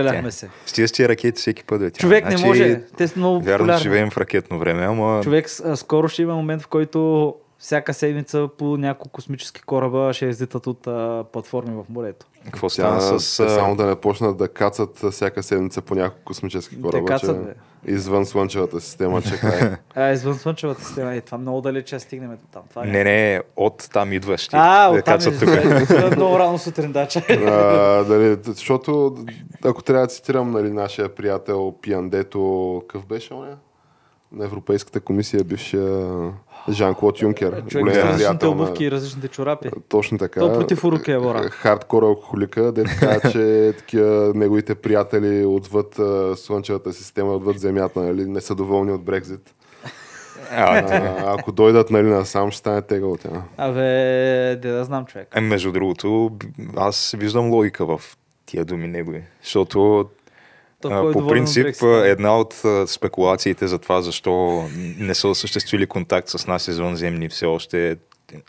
Изстреляхме се. Стига с тия ракети всеки път, бе. Човек не Значи, може. Те са много Вярно, популярни. живеем в ракетно време, ама... Човек, а, скоро ще има момент, в който всяка седмица по няколко космически кораба ще излитат от а, платформи в морето. Какво Тя, стана с... те а, само да не почнат да кацат всяка седмица по няколко космически кораба, кацат, че бе. извън Слънчевата система, че край. А, извън Слънчевата система. Е, това много далече стигнем до там. Това е. Не, не, от там идващи. А, Да оттам кацат е. тук. Много рано сутрин, да, че. а, дали, защото, ако трябва да цитирам нали, нашия приятел Пиандето, какъв беше он? На Европейската комисия, бившия Жан-Клод Юнкер. Човек с различните на- обувки и различните чорапи. Точно така. То против урока е, Бора. Хардкор алкохолика, де така, че такива неговите приятели отвъд Слънчевата система, отвъд Земята, нали, не са доволни от Брекзит. А, А, ако дойдат нали, насам, ще стане тега от тя. Абе, де да знам човек. Е, между другото, аз виждам логика в тия думи негови. Защото То, а, кой е по принцип една от спекулациите за това защо не са осъществили контакт с нас извънземни все още,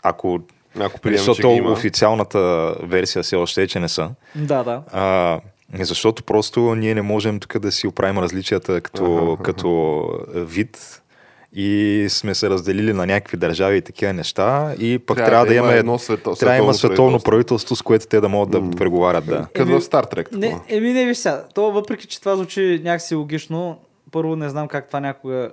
ако Ако приемем, защото има. официалната версия все още е, че не са. Да, да. А, защото просто ние не можем тук да си оправим различията като, като вид и сме се разделили на някакви държави и такива неща и пък трябва, да, имаме едно свето, трябва да има световно правителство. с което те да могат да преговарят. Да. Като в Стар Трек. Не, еми не виж сега. То въпреки, че това звучи някакси логично, първо не знам как това някога...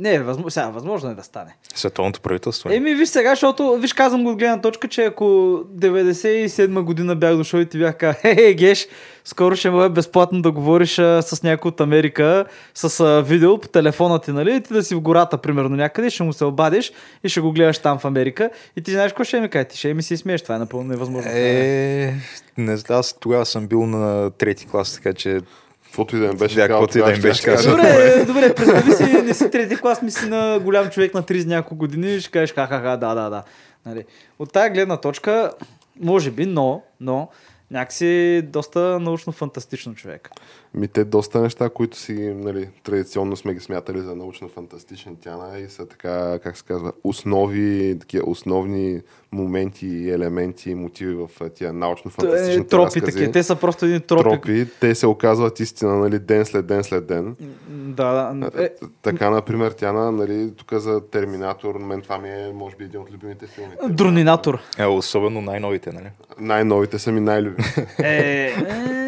Не, възможно, сега, възможно е да стане. Световното правителство. Еми, виж сега, защото, виж, казвам го от гледна точка, че ако 97 година бях дошъл и ти бях казал, хе, Геш, скоро ще бъде безплатно да говориш а, с някой от Америка, с а, видео по телефона ти, нали, и ти да си в гората, примерно някъде, ще му се обадиш и ще го гледаш там в Америка и ти знаеш какво ще ми каже, ти ще ми си смееш, това е напълно невъзможно. Е, не аз тогава съм бил на трети клас, така че Каквото и да им беше Да, казал, каквото и да им беше казал. Добре, добре, представи си, не си трети клас, ми си на голям човек на 30 няколко години и ще кажеш ха-ха-ха, да, да, да. Нали. От тази гледна точка, може би, но, но, някакси доста научно-фантастично човек. Ми те доста неща, които си нали, традиционно сме ги смятали за научно-фантастични тяна и са така, как се казва, основи, такива основни моменти, и елементи и мотиви в тия Е, научно-фантастичните тропи разкази. такива, те са просто един тропи. тропи, те се оказват истина, нали, ден след ден след ден. Да, да. Е, Така, например, Тяна, нали, тук за Терминатор, мен това ми е, може би, един от любимите филми. Дронинатор. е, особено най-новите, нали? Най-новите са ми най-любими. Е,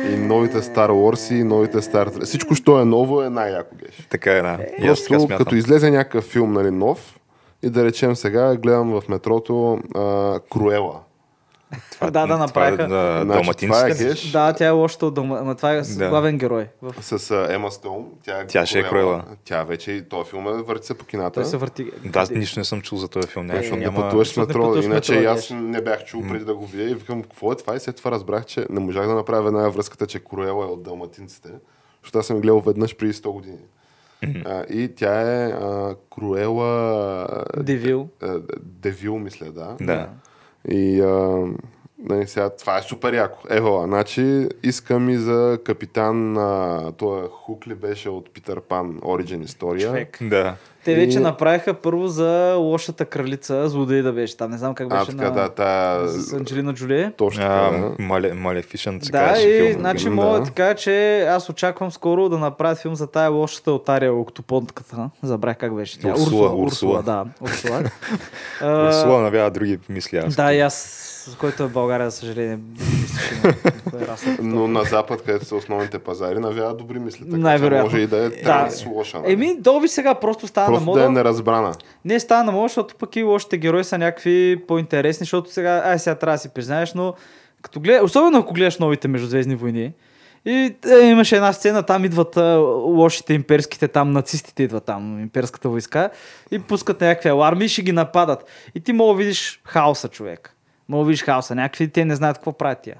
И новите Star Wars и новите Trek. Всичко, що е ново, е най-яко геш. Така е, да. Така Просто като излезе някакъв филм, нали, нов, и да речем сега, гледам в метрото а, Круела. Това- да, да, направиха. Това, е, да, Значи, това е геш. да, тя е лошата от дома, ама това е с Да. главен герой. В... С а, Ема Стоун. Тя, Тя ще е Круела. Тя вече и този филм е върти се по кината. Той се върти. Да, аз нищо не съм чул за този филм. Е, Няма, защото не няма... пътуваш защото не метро. пътуваш в Иначе метро, и аз не бях чул преди да го видя и викам, какво е това? И след това разбрах, че не можах да направя една връзката, че Круела е от далматинците. Защото аз съм гледал веднъж преди 100 години. А, и тя е а, Круела... Девил. Девил, мисля, да. Да. И а, нали, сега, това е супер яко. Ева, значи искам и за капитан, а, той Хук ли беше от Питър Пан, Origin история. Човек. Да. Те вече И- направиха първо за лошата кралица, злодей да беше там. Не знам как беше А, така, на... да, та... с Анджелина Джули. Точно така, А, да. мале, Малефишънт се Да, казваше и филма. значи Да. мога да ти кажа, че аз очаквам скоро да направят филм за тая лошата от Ария Октопонтката. Забрах как беше тя. Урсула, Урсула, Урсула. да. Урсула. Урсула навява други мисли аз. Да, и аз с който е България, за съжаление. Но на Запад, където са основните пазари, навява добри мисли. Така, Най-вероятно. Може и да е Да. транслоша. нали? Еми, Долби сега просто става Просто на мода. да е неразбрана. Не става на мода, защото пък и лошите герои са някакви по-интересни, защото сега, ай сега трябва да си признаеш, но като гледа, особено ако гледаш новите Междузвездни войни, и е, имаше една сцена, там идват а, лошите имперските, там нацистите идват там, имперската войска, и пускат някакви аларми и ще ги нападат. И ти мога видиш хаоса, човек. Мога видиш хаоса. Някакви те не знаят какво правят тия.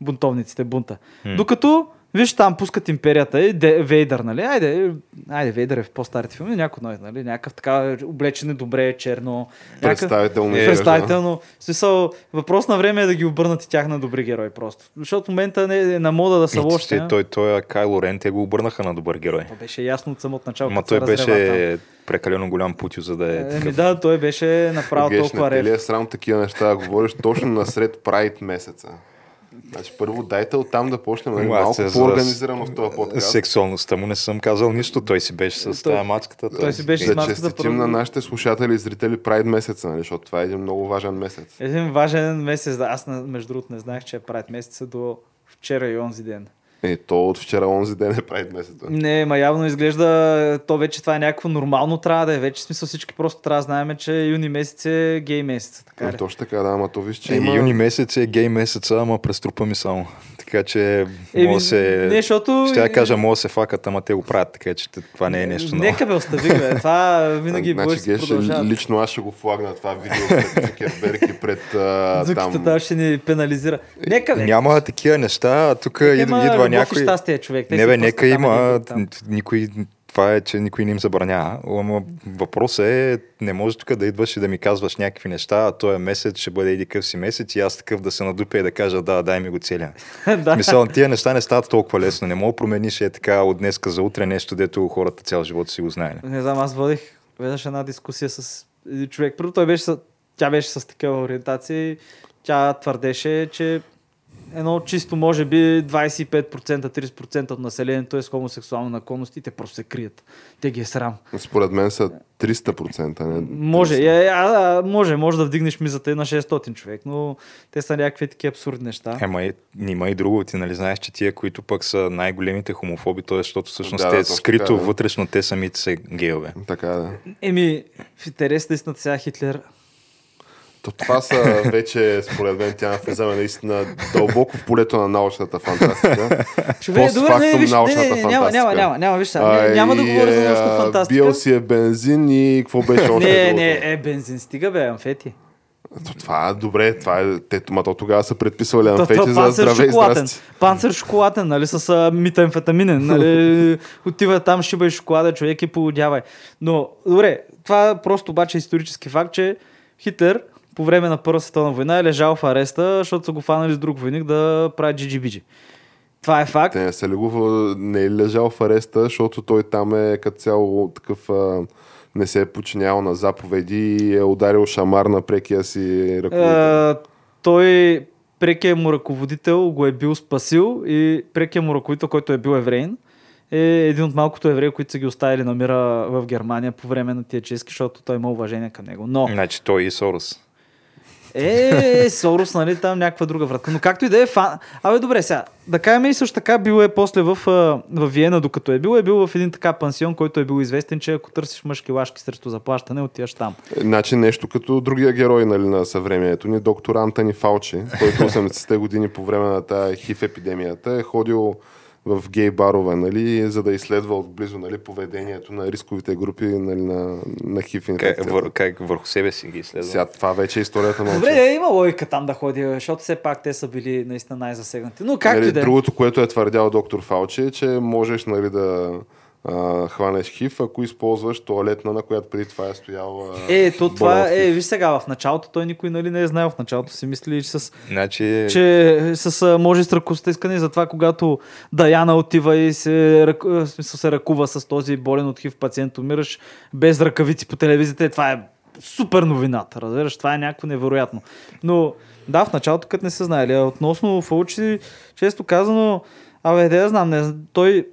Бунтовниците, бунта. Докато Виж, там пускат империята и Де, Вейдър, нали? Айде, айде, Вейдър е в по-старите филми, някой нови, нали? Някакъв така облечен е добре, черно. някакъв- Представително. Е, Представително. В смисъл, въпрос на време е да ги обърнат и тях на добри герои просто. Защото в момента не е на мода да са лоши. той, той, е Кайло Рен, те го обърнаха на добър герой. То беше ясно от самото начало. Ма той беше прекалено голям путю, за да е там. Еми такъв. да, той беше направо Геш, толкова ли рев. е срам такива неща да говориш точно насред Прайд месеца? Значи първо дайте оттам да почнем нали, малко по-организирано в този подкаст. Сексуалността му не съм казал нищо, той си беше с Той- тази мацката. той си беше с Да маската честитим първо. на нашите слушатели и зрители Прайд месеца, нали, защото това е един много важен месец. Един важен месец. да. Аз, между другото, не знаех, че е правят месеца до вчера и онзи ден. Е, то от вчера онзи ден е Прайд месеца. Не, ма явно изглежда, то вече това е някакво нормално трябва да е. Вече смисъл всички просто трябва да знаем, че юни месец е гей месец. Така Е, точно така, да, ама то виж, че Е, има... Юни месец е гей месеца, ама преструпа ми само. Така че мога да се... не, защото- Ще я кажа, мога да се факат, ама те го правят, така че това не е нещо ново. Нека бе остави, бе. Това винаги значи, бъде Геш, лично аз ще го флагна това видео пред Цукерберг и пред а, Зуките там... ще ни пенализира. Нека бе. Няма такива неща, а тук Нека идва, идва някой... щастие, човек. Те Не бе, нека един има, там. никой, това е, че никой не им забранява, ама въпросът е, не може тук да идваш и да ми казваш някакви неща, а този месец ще бъде еди къв си месец и аз такъв да се надупя и да кажа, да, дай ми го целия. да. Мисъл, тия неща не стават толкова лесно, не мога промениш е така от днеска за утре нещо, дето хората цял живот си го знаели. Не знам, аз водих веднъж една дискусия с един човек. Първо той беше тя беше с такива ориентации. Тя твърдеше, че едно чисто, може би 25%, 30% от населението е с хомосексуална наклонност и те просто се крият. Те ги е срам. Според мен са 300%. Не, Може, 30. е, а, а, може, може да вдигнеш мизата и на 600 човек, но те са някакви такива абсурдни неща. Ема и, има и друго, ти нали знаеш, че тия, които пък са най-големите хомофоби, т.е. защото всъщност Да, те точно скрито така, да. вътрешно те самите са гейове. Така да. Еми, в интерес на истината сега Хитлер То това са вече, според мен, тя влизаме наистина дълбоко в полето на научната фантастика. Постфактум виж, не, научната не, не, няма, няма, няма, няма, виж сега, няма да говоря за е, научна фантастика. Бил си е бензин и какво беше още Не, не, е бензин, стига бе, амфети. То Това е добре, това е, те, ма то тогава са предписвали амфети за здраве и здрасти. Панцер шоколаден, нали, с а, метамфетаминен, нали, отива там, шиба и шоколада, човек и полудявай. Но, добре, това просто обаче е исторически факт, че Хитлер по време на Първа световна война е лежал в ареста, защото са го фанали с друг войник да прави джиджи-биджи. Това е факт. Не са ли го, в- не е лежал в ареста, защото той там е като цяло такъв а, не се е подчинявал на заповеди и е ударил шамар на прекия си ръководител. Е, той прекия му ръководител го е бил спасил и прекия му ръководител, който е бил евреин, е един от малкото евреи, които са ги оставили на мира в Германия по време на тия чистки, защото той има уважение към него. Но, Значи той и Сорос. Е, Сорос, нали, там някаква друга вратка. Но както и да е, фан... Абе, добре, сега, да кажем и също така бил е после в, в Виена, докато е бил, е бил в един така пансион, който е бил известен, че ако търсиш мъжки лашки срещу заплащане, отиваш там. Значи нещо като другия герой нали, на съвремието ни, доктор Антони Фаучи, който 80-те години по време на тази хив епидемията е ходил в гей барове, нали, за да изследва отблизо нали, поведението на рисковите групи нали, на, на хив Как, вър, как върху себе си ги изследва. Сега това вече е историята на Добре, е, има логика там да ходи, защото все пак те са били наистина най-засегнати. Но както Нали, да е. Другото, което е твърдял доктор Фаучи, е, че можеш нали, да а, хванеш хив, ако използваш туалетна, на която преди това е стоял а, Е, то това е, хив. виж сега, в началото той никой нали, не е знаел. В началото си мисли, че с, Значи, че с а, може с ръкостискане, затова когато Даяна отива и се, рък- а, в смисъл, се ръкува с този болен от хив пациент, умираш без ръкавици по телевизията, е, това е супер новината, разбираш, това е някакво невероятно. Но да, в началото като не се знаели, относно Фаучи, често казано, абе, да знам, не, той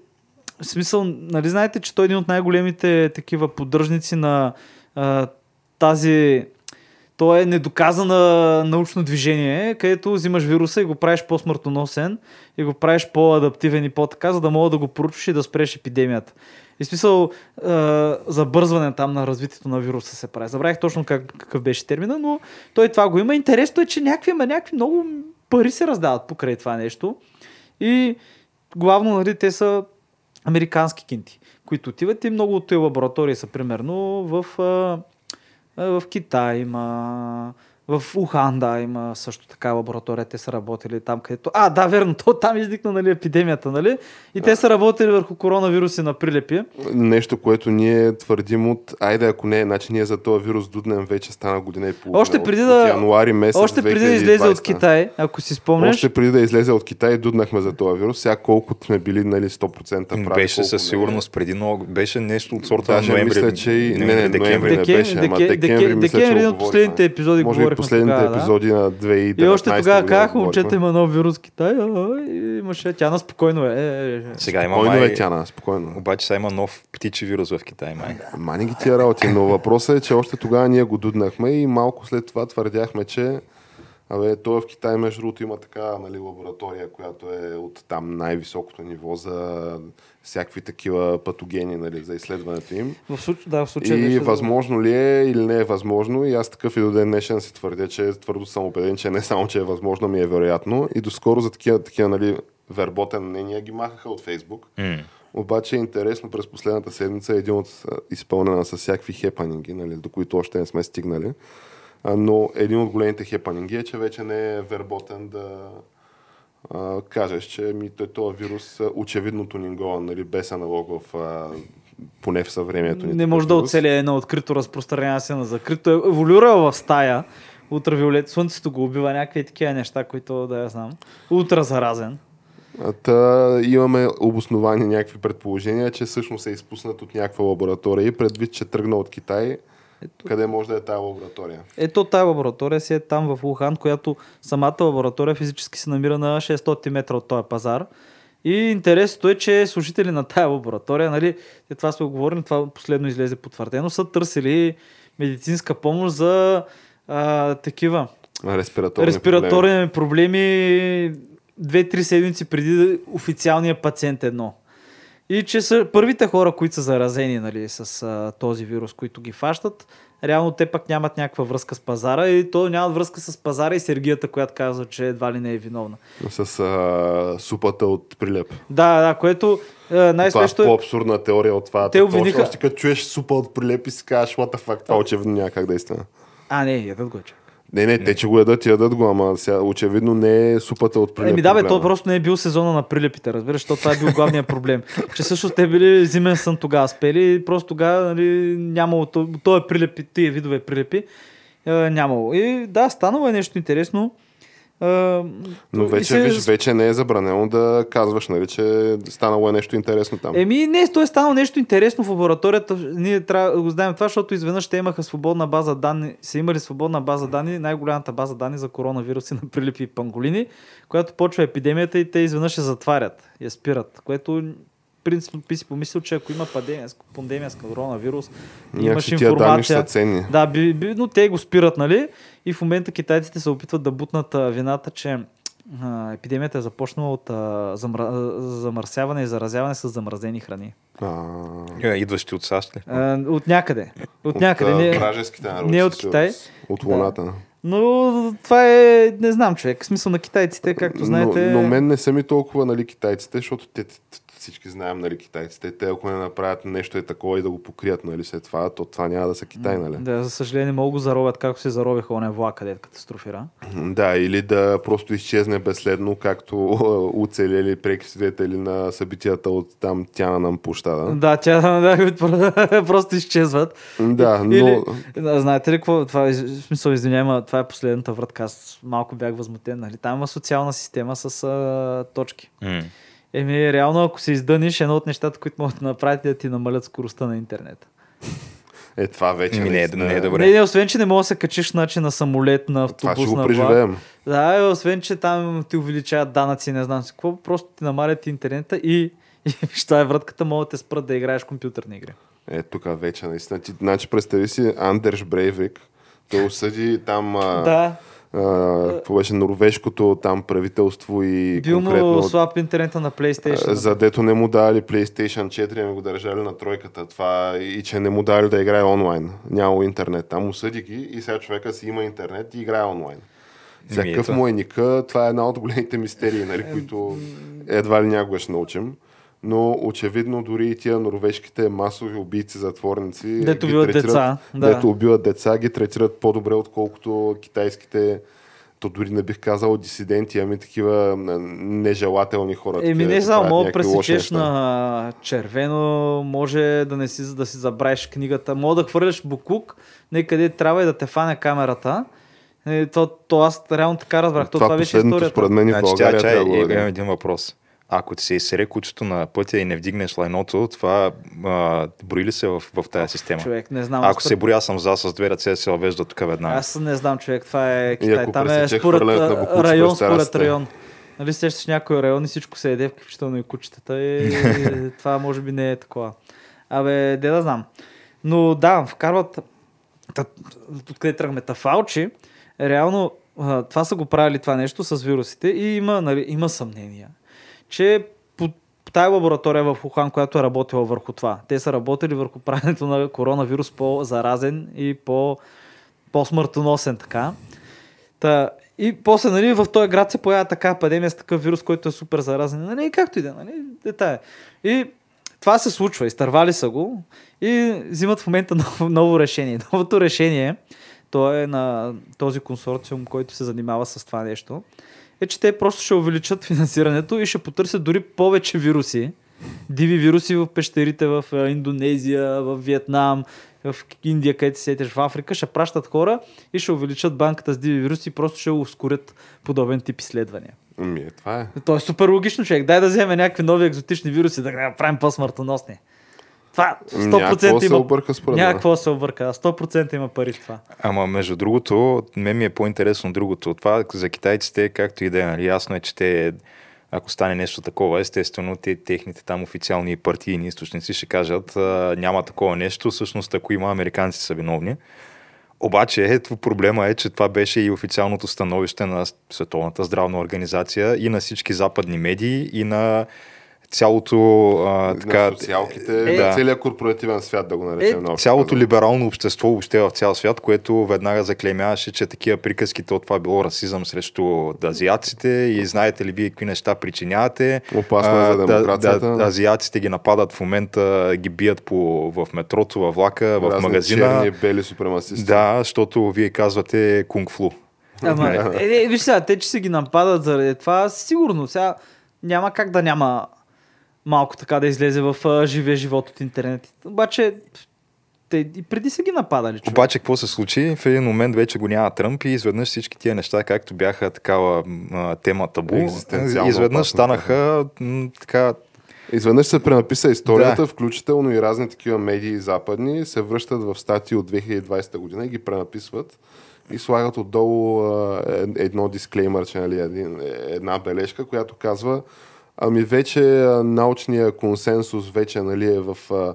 в смисъл, нали знаете, че той е един от най-големите такива поддръжници на а, тази То е недоказано научно движение, където взимаш вируса и го правиш по-смъртоносен и го правиш по-адаптивен и по-така, за да мога да го поручиш и да спреш епидемията. И смисъл е, забързване там на развитието на вируса се прави. Забравих точно как, какъв беше термина, но той това го има. Интересно е, че някакви, ама някакви много пари се раздават покрай това нещо. И главно, нали, те са американски кинти, които отиват и много от тези лаборатории са примерно в, в Китай има, в Ухан, да, има също така лаборатория, те са работили там, където... А, да, верно, то там издикна нали, епидемията, нали? И те са работили върху коронавируси на прилепи. Нещо, което ние твърдим от... Айде, ако не, значи ние за този вирус дуднем вече стана година и половина. Още преди от, да- От януари месец Още преди да излезе от 2020. Китай, ако си спомняш, Още преди да излезе от Китай, дуднахме за този вирус. Сега колко сме били нали, 100% прави. Беше със не. сигурност преди много. Беше нещо от сорта Даже на ноември. мисля, че и... Не, не, ноември не Декември, беше, ама деке- декември, деке- мисля, че декември един го от последните говорихме. епизоди тогава, да. на 2019 И още тогава казах, момчета има нов вирус в Китай, а, и имаше, тя на спокойно е. е, е. Сега има Спокойно май... е Тяна, спокойно. Обаче сега има нов птичи вирус в Китай, май. Мани ги тия работи, но въпросът е, че още тогава ние го дуднахме и малко след това твърдяхме, че Абе, той в Китай, между другото, има така нали, лаборатория, която е от там най-високото ниво за всякакви такива патогени, нали, за изследването им. В случай, да, в случая И възможно ли е или не е възможно. И аз такъв и до ден днешен си твърдя, че твърдо съм убеден, че не само, че е възможно, ми е вероятно. И доскоро за такива, такива нали, верботен мнения ги махаха от Фейсбук. М. Обаче е интересно през последната седмица един от изпълнена с всякакви хепанинги, нали, до които още не сме стигнали. Но един от големите хепанинги е, че вече не е верботен да а, кажеш, че ми, той, този вирус а, очевидното нингола, нали, без аналог в а, поне в съвремието ни. не може да оцеля едно открито разпространява се на закрито. Е еволюирал в стая. Ултравиолет, слънцето го убива, някакви такива неща, които да я знам. Ултразаразен. Та, имаме обосновани някакви предположения, че всъщност е изпуснат от някаква лаборатория и предвид, че тръгна от Китай, къде може да е тази лаборатория? Ето тая лаборатория си е там в Ухан, която самата лаборатория физически се намира на 600 метра от този пазар. И интересното е, че служители на тая лаборатория, нали, те това сме го говорили, това последно излезе потвърдено, са търсили медицинска помощ за а, такива Респираторни, респираторни проблеми две-три седмици преди официалния пациент едно. И че са първите хора, които са заразени нали, с а, този вирус, които ги фащат, реално те пък нямат някаква връзка с пазара и то нямат връзка с пазара и Сергията, която казва, че едва ли не е виновна. С а, супата от прилеп. Да, да, което а, Това е най-смешно е... по-абсурдна теория от това. Те Те обвиниха- Още като чуеш супа от прилеп и си кажеш, what the fuck, това очевидно няма как да е истина. А, не, ядат го, че. Не, не, те, че го ядат, ядат го, ама сега очевидно не е супата от прилеп. Еми да, бе, проблема. то просто не е бил сезона на прилепите, разбираш, защото това е бил главният проблем. че също те били зимен сън тогава спели и просто тогава нали, нямало, то, то е прилепи, тия видове прилепи, е, нямало. И да, станало е нещо интересно. Но вече, се- виж, вече не е забранено да казваш, нали, че станало е нещо интересно там. Еми, не, то е станало нещо интересно в лабораторията. Ние трябва да го знаем това, защото изведнъж те имаха свободна база данни, са имали свободна база данни, най-голямата база данни за коронавируси на прилипи и панголини, която почва епидемията и те изведнъж я затварят, я спират, което принципно би си помислил, че ако има пандемия, пандемия с коронавирус, и имаш Някакси тия данни ще са информация. ценни. Да, би, би, но те го спират, нали? И в момента китайците се опитват да бутнат вината, че а, епидемията е започнала от а, замра... замърсяване и заразяване с замразени храни. А, Е, Идващи от САЩ ли? А, от някъде. От някъде. а, Не, вражеските народи, не от Китай. От Луната. но това е, не знам човек, в смисъл на китайците, както знаете. Но, но мен не са ми толкова нали, китайците, защото те- всички знаем нали, китайците. Те ако не направят нещо е такова и да го покрият нали, след това, то това няма да са Китай, нали? Да, за съжаление мога го заровят, както се заровиха оня влак, където катастрофира. Да, или да просто изчезне безследно, както оцелели преки свидетели на събитията от там Тянанан площада. Да, тя да, просто изчезват. Да, но... Или, знаете ли какво? Това, е- в смисъл, извинявай, това е последната вратка. Аз малко бях възмутен. Нали? Там има социална система с а, точки. М. Еми, реално, ако се издъниш, едно от нещата, които могат да направят е да ти намалят скоростта на интернет. Е, това вече Еми, не е- не е добре. Не, не, освен, че не мога да се качиш значи, на самолет, на Това автобус, ще го на преживеем. Да, и освен, че там ти увеличават данъци, не знам си какво, просто ти намалят интернета и, и виж, това е вратката, могат да те спрат да играеш компютърни игри. Е, тук вече наистина. Ти, значи, представи си Андерш Брейвик, Той осъди там а, Да, а, какво беше норвежкото там правителство и бил конкретно му слаб интернета на PlayStation. за дето не му дали PlayStation 4, ами го държали на тройката. Това и че не му дали да играе онлайн. Няма интернет. Там осъди ги и сега човека си има интернет и играе онлайн. Всякакъв му е ника, това е една от големите мистерии, нали, които едва ли някога ще научим. Но очевидно дори и тия норвежките масови убийци, затворници, Дето убиват деца, да. Дето убиват деца, ги третират по-добре, отколкото китайските то дори не бих казал дисиденти, ами такива нежелателни хора. Еми не правят мога да пресечеш на червено, може да не си, да си забравиш книгата, мога да хвърляш буклук, некъде трябва и да те фане камерата. Е, то, то аз реално така разбрах. То, Това, това беше историята. според мен и в Значи, България тя, чай, въведем. имам един въпрос. Ако ти се изсере кучето на пътя и не вдигнеш лайното, това а, брои ли се в, в тази система? Човек, не знам. Ако се брои, аз съм за с две ръце, се въвежда тук веднага. Аз не знам, човек, това е Китай. Там е според боклуци район, според район. Нали сещаш някой район и всичко се еде, включително и кучетата. И, това може би не е такова. Абе, де да знам. Но да, вкарват... Откъде тръгме? Тафалчи, реално това са го правили това нещо с вирусите и има, нали, има съмнения, че по тая лаборатория в Ухан, която е работила върху това, те са работили върху правенето на коронавирус по-заразен и по, по-смъртоносен така. Та, и после, нали, в този град се появява така пандемия с такъв вирус, който е супер заразен. Нали, и както и да, е, нали, детая. И това се случва, изтървали са го и взимат в момента ново, ново решение. Новото решение, то е на този консорциум, който се занимава с това нещо, е, че те просто ще увеличат финансирането и ще потърсят дори повече вируси. Диви вируси в пещерите в а, Индонезия, в Виетнам, в Индия, където се сетиш в Африка, ще пращат хора и ще увеличат банката с диви вируси и просто ще ускорят подобен тип изследвания. Ами, е, това е. То е супер логично, човек. Дай да вземем някакви нови екзотични вируси, да направим по-смъртоносни. Това 100% Някакво се има... обърка според. Някакво се обърка. 100% има пари това. Ама между другото, мен ми е по-интересно другото. Това за китайците, както и да е, нали, ясно е, че те, ако стане нещо такова, естествено, те, техните там официални партийни източници ще кажат, а, няма такова нещо, всъщност ако има, американците са виновни. Обаче, ето проблема е, че това беше и официалното становище на Световната здравна организация и на всички западни медии и на цялото а, на така, социалките, Е, да. целият корпоративен свят, да го наречем. Е, наобщо цялото казано. либерално общество въобще в цял свят, което веднага заклеймяваше, че такива приказките от това било расизъм срещу азиатците и знаете ли вие какви неща причинявате. Опасно е за А, демокрацията. Да, да, азиатците ги нападат в момента, ги бият по, в метрото, във влака, в Разни магазина. Черни, бели супремасисти. Да, защото вие казвате кунг-флу. Ама, е, е, виж сега, те, че си ги нападат заради това, сигурно сега няма как да няма малко така да излезе в а, живия живот от интернет. Обаче, те и преди са ги нападали. Човек. Обаче какво се случи? В един момент вече го няма Тръмп и изведнъж всички тия неща, както бяха такава м, тема табу, Екзистенциално изведнъж станаха м, така Изведнъж се пренаписа историята, Да. включително и разни такива медии западни се връщат в статии от 2020 година и ги пренаписват и слагат отдолу а, е- едно дисклеймърче, нали, един, е- една бележка, която казва ами вече научния консенсус вече нали, е в а,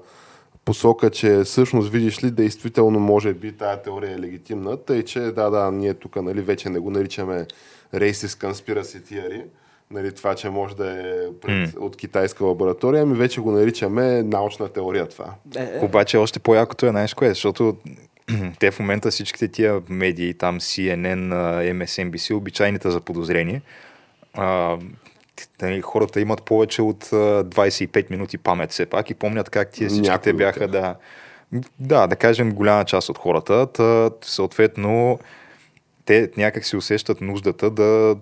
посока, че всъщност видиш ли, действително може би тая теория е легитимна, тъй че да, да, ние тук нали, вече не го наричаме racist conspiracy theory, нали, това, че може да е пред, от китайска лаборатория, ами вече го наричаме научна теория това. Е, е, Обаче още по-якото е, знаеш кое, защото те в момента всичките тия медии, там CNN, MSNBC, обичайните за подозрение, нали, хората имат повече от а, 25 минути памет все пак и помнят как тия всичките бяха да... Да, да кажем голяма част от хората, та, съответно те някак си усещат нуждата да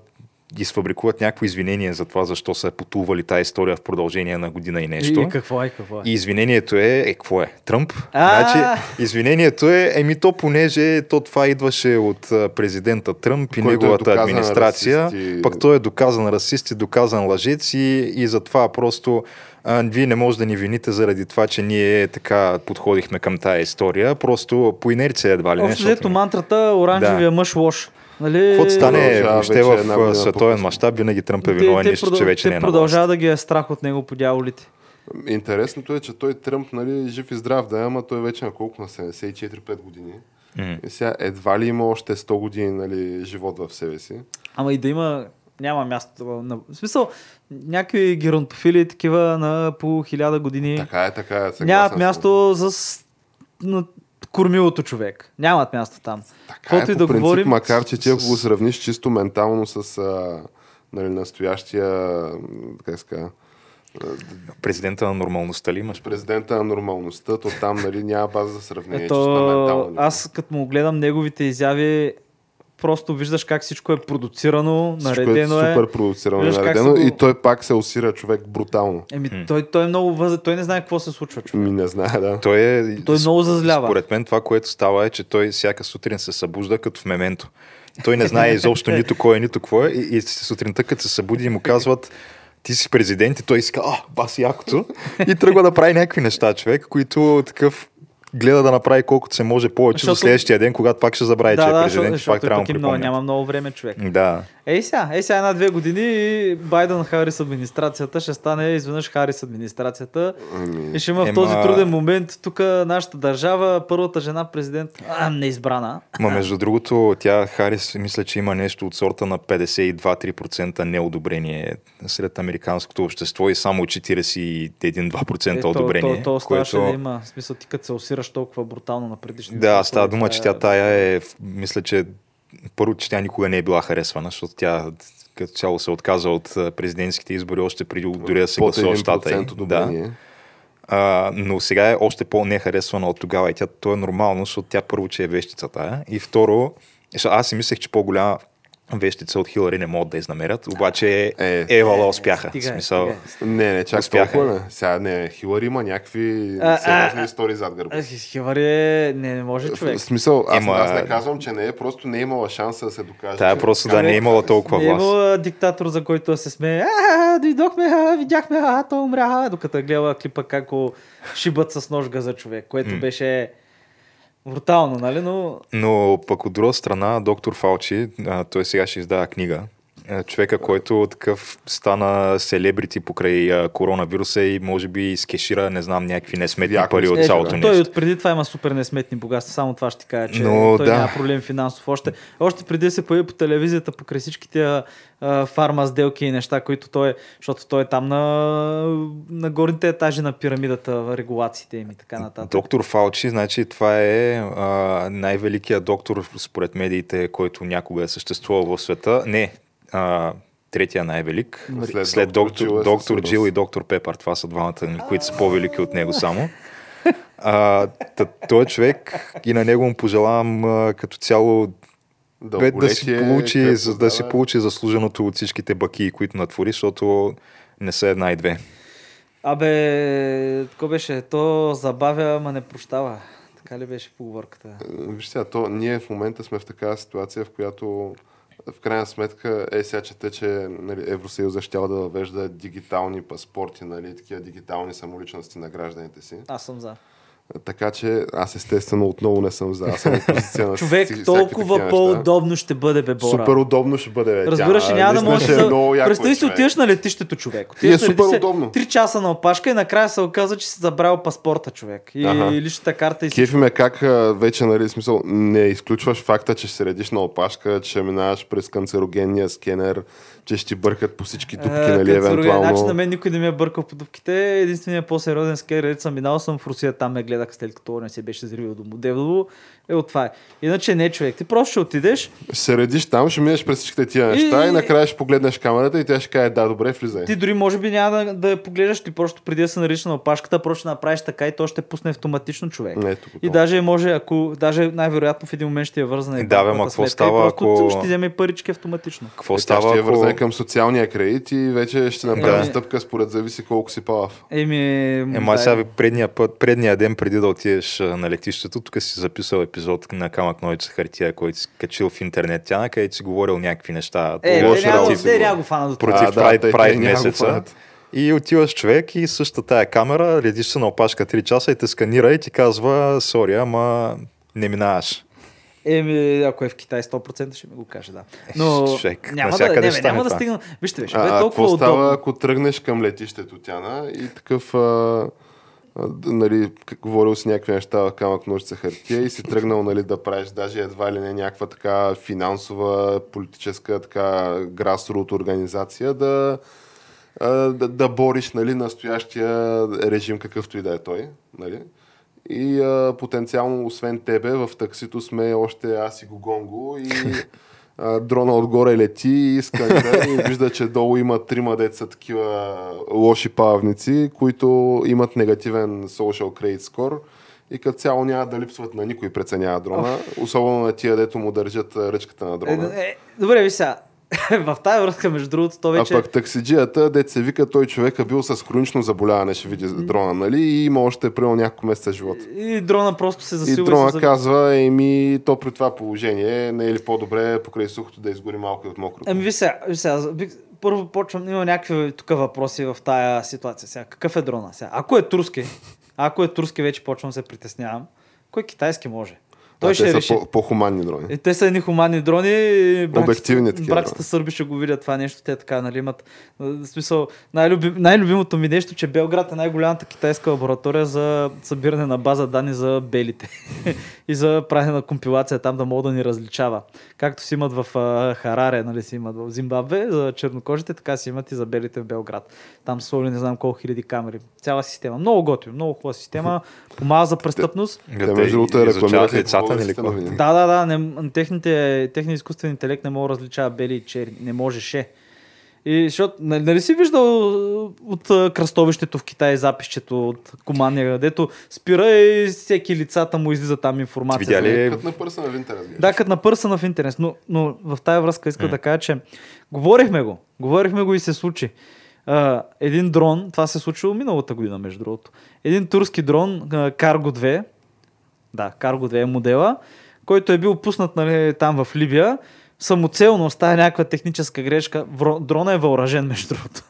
изфабрикуват някакво извинение за това, защо са потували тази история в продължение на година и нещо. И, и какво е, какво е? И извинението е, е, какво е? Тръмп? Значи, извинението е, еми то понеже то това идваше от президента Тръмп и Който е неговата администрация, пък той е доказан расист и доказан лъжец и, и затова просто а, вие не може да ни вините заради това, че ние така подходихме към тая история, просто по инерция едва ли не. Общо защото- мантрата оранжевия мъж лош. Нали? Каквото стане въобще в световен мащаб, винаги Тръмп е виновен, те, нищо, продъл- че вече не е продължава да ги е страх от него по дяволите. Интересното е, че той Тръмп, нали, жив и здрав да е, ама той вече на колко на 74-5 години. Мгм. И сега едва ли има още 100 години нали, живот в себе си. Ама и да има, няма място. На, в смисъл, някакви геронтофили такива на по хиляда години Така е, така е. нямат място за с, на кормилото човек. Нямат място там. Така Каквото е, и по да принцип, говорим, макар че ти ако го сравниш чисто ментално с а, нали, настоящия, как казва, Президента на нормалността ли имаш? президента на нормалността, то там нали, няма база за сравнение. чисто Ето, аз като му гледам неговите изяви, просто виждаш как всичко е продуцирано, Всичко наредено е е. супер продуцирано Виждаш наредено го- и той пак се усира човек брутално. Еми, той, той е много възрастен, той не знае какво се случва. Човек. Ми не знае, да. Той е... Той много зазлява. Според мен това, което става е, че той всяка сутрин се събужда като в мементо. Той не знае изобщо нито кой е, нито какво е. И, и сутринта, като се събуди и му казват ти си президент и той иска, а, баси якото. И тръгва да прави някакви неща, човек, които такъв гледа да направи колкото се може повече Защото- за следващия ден, когато пак ще забрави, че да, е да, президент защото, и пак трябва да пък му и много, няма много време човек. Да. Ей сега, ей сега една-две години и Байден Харис администрацията ще стане изведнъж Харис администрацията Ами, и ще има в Ема- този труден момент тук нашата държава, първата жена президент, а, неизбрана. Ма между другото, тя Харис, мисля, че има нещо от сорта на 52-3% неодобрение сред американското общество и само 41-2% Е, то, одобрение. то, то ставаше което... да има. В смисъл, ти като се усираш толкова брутално на предишните. Да, става дума, че е- тя тая е, мисля, че първо, че тя никога не е била харесвана, защото тя като цяло се отказа от президентските избори още преди дори да се гласува щата. 1% й. Да. А, но сега е още по-нехаресвана от тогава и тя, то е нормално, защото тя първо, че е вещица тая и второ, аз си мислех, че по-голяма вещица от Хилари не могат да изнамерят, обаче Е. Евала успяха. В Стига е, смисъл, стига Не, не, чак Успяха. толкова не. Сега не, Хилари има някакви А, сериозни а, истории зад гърба. Е, Хивари е... Не, не може човек. В смисъл, аз, Има- аз не казвам, че не е, просто не е имала шанса да се докаже. тая че просто да не е имала толкова Не е власт. имал диктатор, за който се смее. А, дойдохме, а, видяхме, а, той умря. а», Докато е гледа клипа как шибат с нож газа човек, което беше брутално, нали? Но Но пък от друга страна, доктор Фалчи, а, той сега ще издава книга. А, Човека, който такъв стана селебрити покрай а, коронавируса и може би изкешира, не знам, някакви несметни Яко пари от цялото Е, той нещо. от преди това има супер несметни богатства. Само това ще ти кажа, че Но той да. няма проблем финансов. Още, още преди да се появи по телевизията, покрай всички тия а, фарма сделки и неща, които той е, защото той е там на, на горните етажи на пирамидата, регулациите им и така нататък. Доктор Фалчи, значи това е а, най-великият доктор според медиите, който някога е съществувал в света. Не, а, третия най-велик. След След, доктор доктор, е доктор. Джил и доктор Пепър. Това са двамата, които са по-велики от него само. А, той човек и на него му пожелавам а, като цяло бе, да си, получи, за, да си получи заслуженото от всичките баки, които натвори, защото не са една и две. Абе, тако беше, то забавя, ама не прощава. Така ли беше поговорката? Виж сега, то, ние в момента сме в такава ситуация, в която в крайна сметка е сега чете, че нали, Евросъюза ще да въвежда дигитални паспорти, нали, такива дигитални самоличности на гражданите си. Аз съм за. Така че аз естествено отново не съм за. Аз съм позиция на Човек, толкова по-удобно ще бъде, бе, Бора. Супер удобно ще бъде. Бе. Разбираш, Тя, няма да можеш ще да... е Представи си, отиваш на летището, човек. И е Отиваш супер удобно. 3 часа на опашка и накрая се оказа, че си забравил паспорта, човек. И Аха. личната карта и Кефи ме как вече, нали, смисъл, не изключваш факта, че се редиш на опашка, че минаваш през канцерогенния скенер, че ще бъркат по всички дупки, Е, нали, канцероген. евентуално. Значи на мен никой не ми е бъркал по дупките. Единственият по-сериозен скер, съм минал, съм в Русия, там ме гледах след като не се беше зривил до Модевлово. Е от това. е. Иначе не, човек. Ти просто ще отидеш, Ще се редиш там, ще минеш през всичките тия неща и, И- накрая ще погледнеш камерата и тя ще каже, да, добре, влизай. ти дори може би няма да, да я погледаш, ти просто преди да се нарича на опашката, просто ще направиш така и то ще пусне автоматично човек. Не, тук, И даже може, ако даже най-вероятно в един момент ще я вързане. Е, да, бе, ма какво става, просто ако- ще вземе парички автоматично. Какво Е, става, ще я ако... вързане към социалния кредит и вече ще направи Да. стъпка според зависи колко си палав. Еми, Ема да, сега предния път, предния ден преди да отидеш на летището, тук си записал епизод на Камък Нойче хартия, който си качил в интернет тяна, където си говорил някакви неща. Е, лоши бе. го до това. против А, да, Прайд няма го месеца. И отиваш човек и същата тая камера, редиш се на опашка 3 часа и те сканира и ти казва, сори, ама не минаваш. Еми, ако е в Китай 100% ще ми го каже, да. Но Човек, няма да, не, бе, няма да това. стигна. Вижте, бе, ще бъде А, а толкова става, удобно. ако тръгнеш към летището, Тяна, и такъв а, а, нали, говорил си някакви неща камък ножица хартия и си тръгнал нали, да правиш даже едва ли не някаква така финансова, политическа така грасрут организация да, да, да бориш нали, настоящия режим какъвто и да е той. Нали? И а, потенциално, освен тебе, в таксито сме още аз и Гогонго и а, дрона отгоре лети и сканира и вижда, че долу има трима деца такива лоши павници, които имат негативен social credit score и като цяло няма да липсват на никой преценява дрона, особено на тия, дето му държат ръчката на Е, дрона. е, добре, ви сега. в тази връзка, между другото, то А вече... пък таксиджията, дет се вика, той човек е бил с хронично заболяване, ще види дрона, нали? И има още примерно няколко месеца живот. И дрона просто се И засилва. дрона се... казва, еми, то при това положение не е ли по-добре покрай сухото да изгори малко и от мокрото? Ами ви сега, ви сега първо почвам, има някакви тук въпроси в тая ситуация. Сега, какъв е дрона? Сега, ако е турски, ако е турски, вече почвам се притеснявам. Кой китайски може? Той а, ще те реши. са по- по-хуманни дрони. И те са едни хуманни дрони. и братята- Обективни такива, Братята да. сърби ще го видят това нещо. Те така, нали, имат... В смисъл, най-любим, най-любимото ми нещо, че Белград е най-голямата китайска лаборатория за събиране на база данни за белите. и за правене на компилация там да мога да ни различава. Както си имат в а, Хараре, нали си имат в Зимбабве за чернокожите, така си имат и за белите в Белград. Там са сложили не знам колко хиляди камери. Цяла система. Много готино, много хубава система. Помага за престъпност. Те, между другото, я изучават ни ли. Да, да, да. Не, техните, техният изкуствен интелект не мога да различава бели и черни. Не можеше. И защото, нали, нали си виждал от а, кръстовището в Китай записчето от командния, дето спира и всеки лицата му излиза там информация. Видя ли Като на пърса на интернет. гледаш. Да, като на пърсана в интернет. Но, но в тая връзка искам М. да кажа, че говорихме го. Говорихме го и се случи. А, един дрон, това се е случило миналата година, между другото. Един турски дрон, Cargo 2, да, Cargo 2 е модела, който е бил пуснат нали, там в Либия, самоцелно става някаква техническа грешка. Дрона е въоръжен, между другото.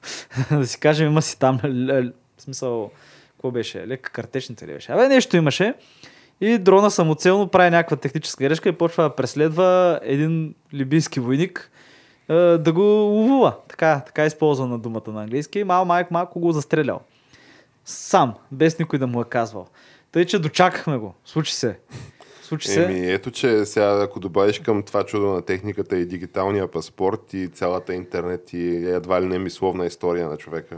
да си кажем, има си там, в смисъл, какво беше, лека картечница ли беше? Абе, нещо имаше. И дрона самоцелно прави някаква техническа грешка и почва да преследва един либийски войник да го ловува. Така, така е използвана думата на английски. Мал майк малко го застрелял. Сам, без никой да му е казвал. Тъй, че дочакахме го. Случи се. Случи се. Еми, ето, че сега ако добавиш към това чудо на техниката и дигиталния паспорт и цялата интернет и едва ли не мисловна история на човека,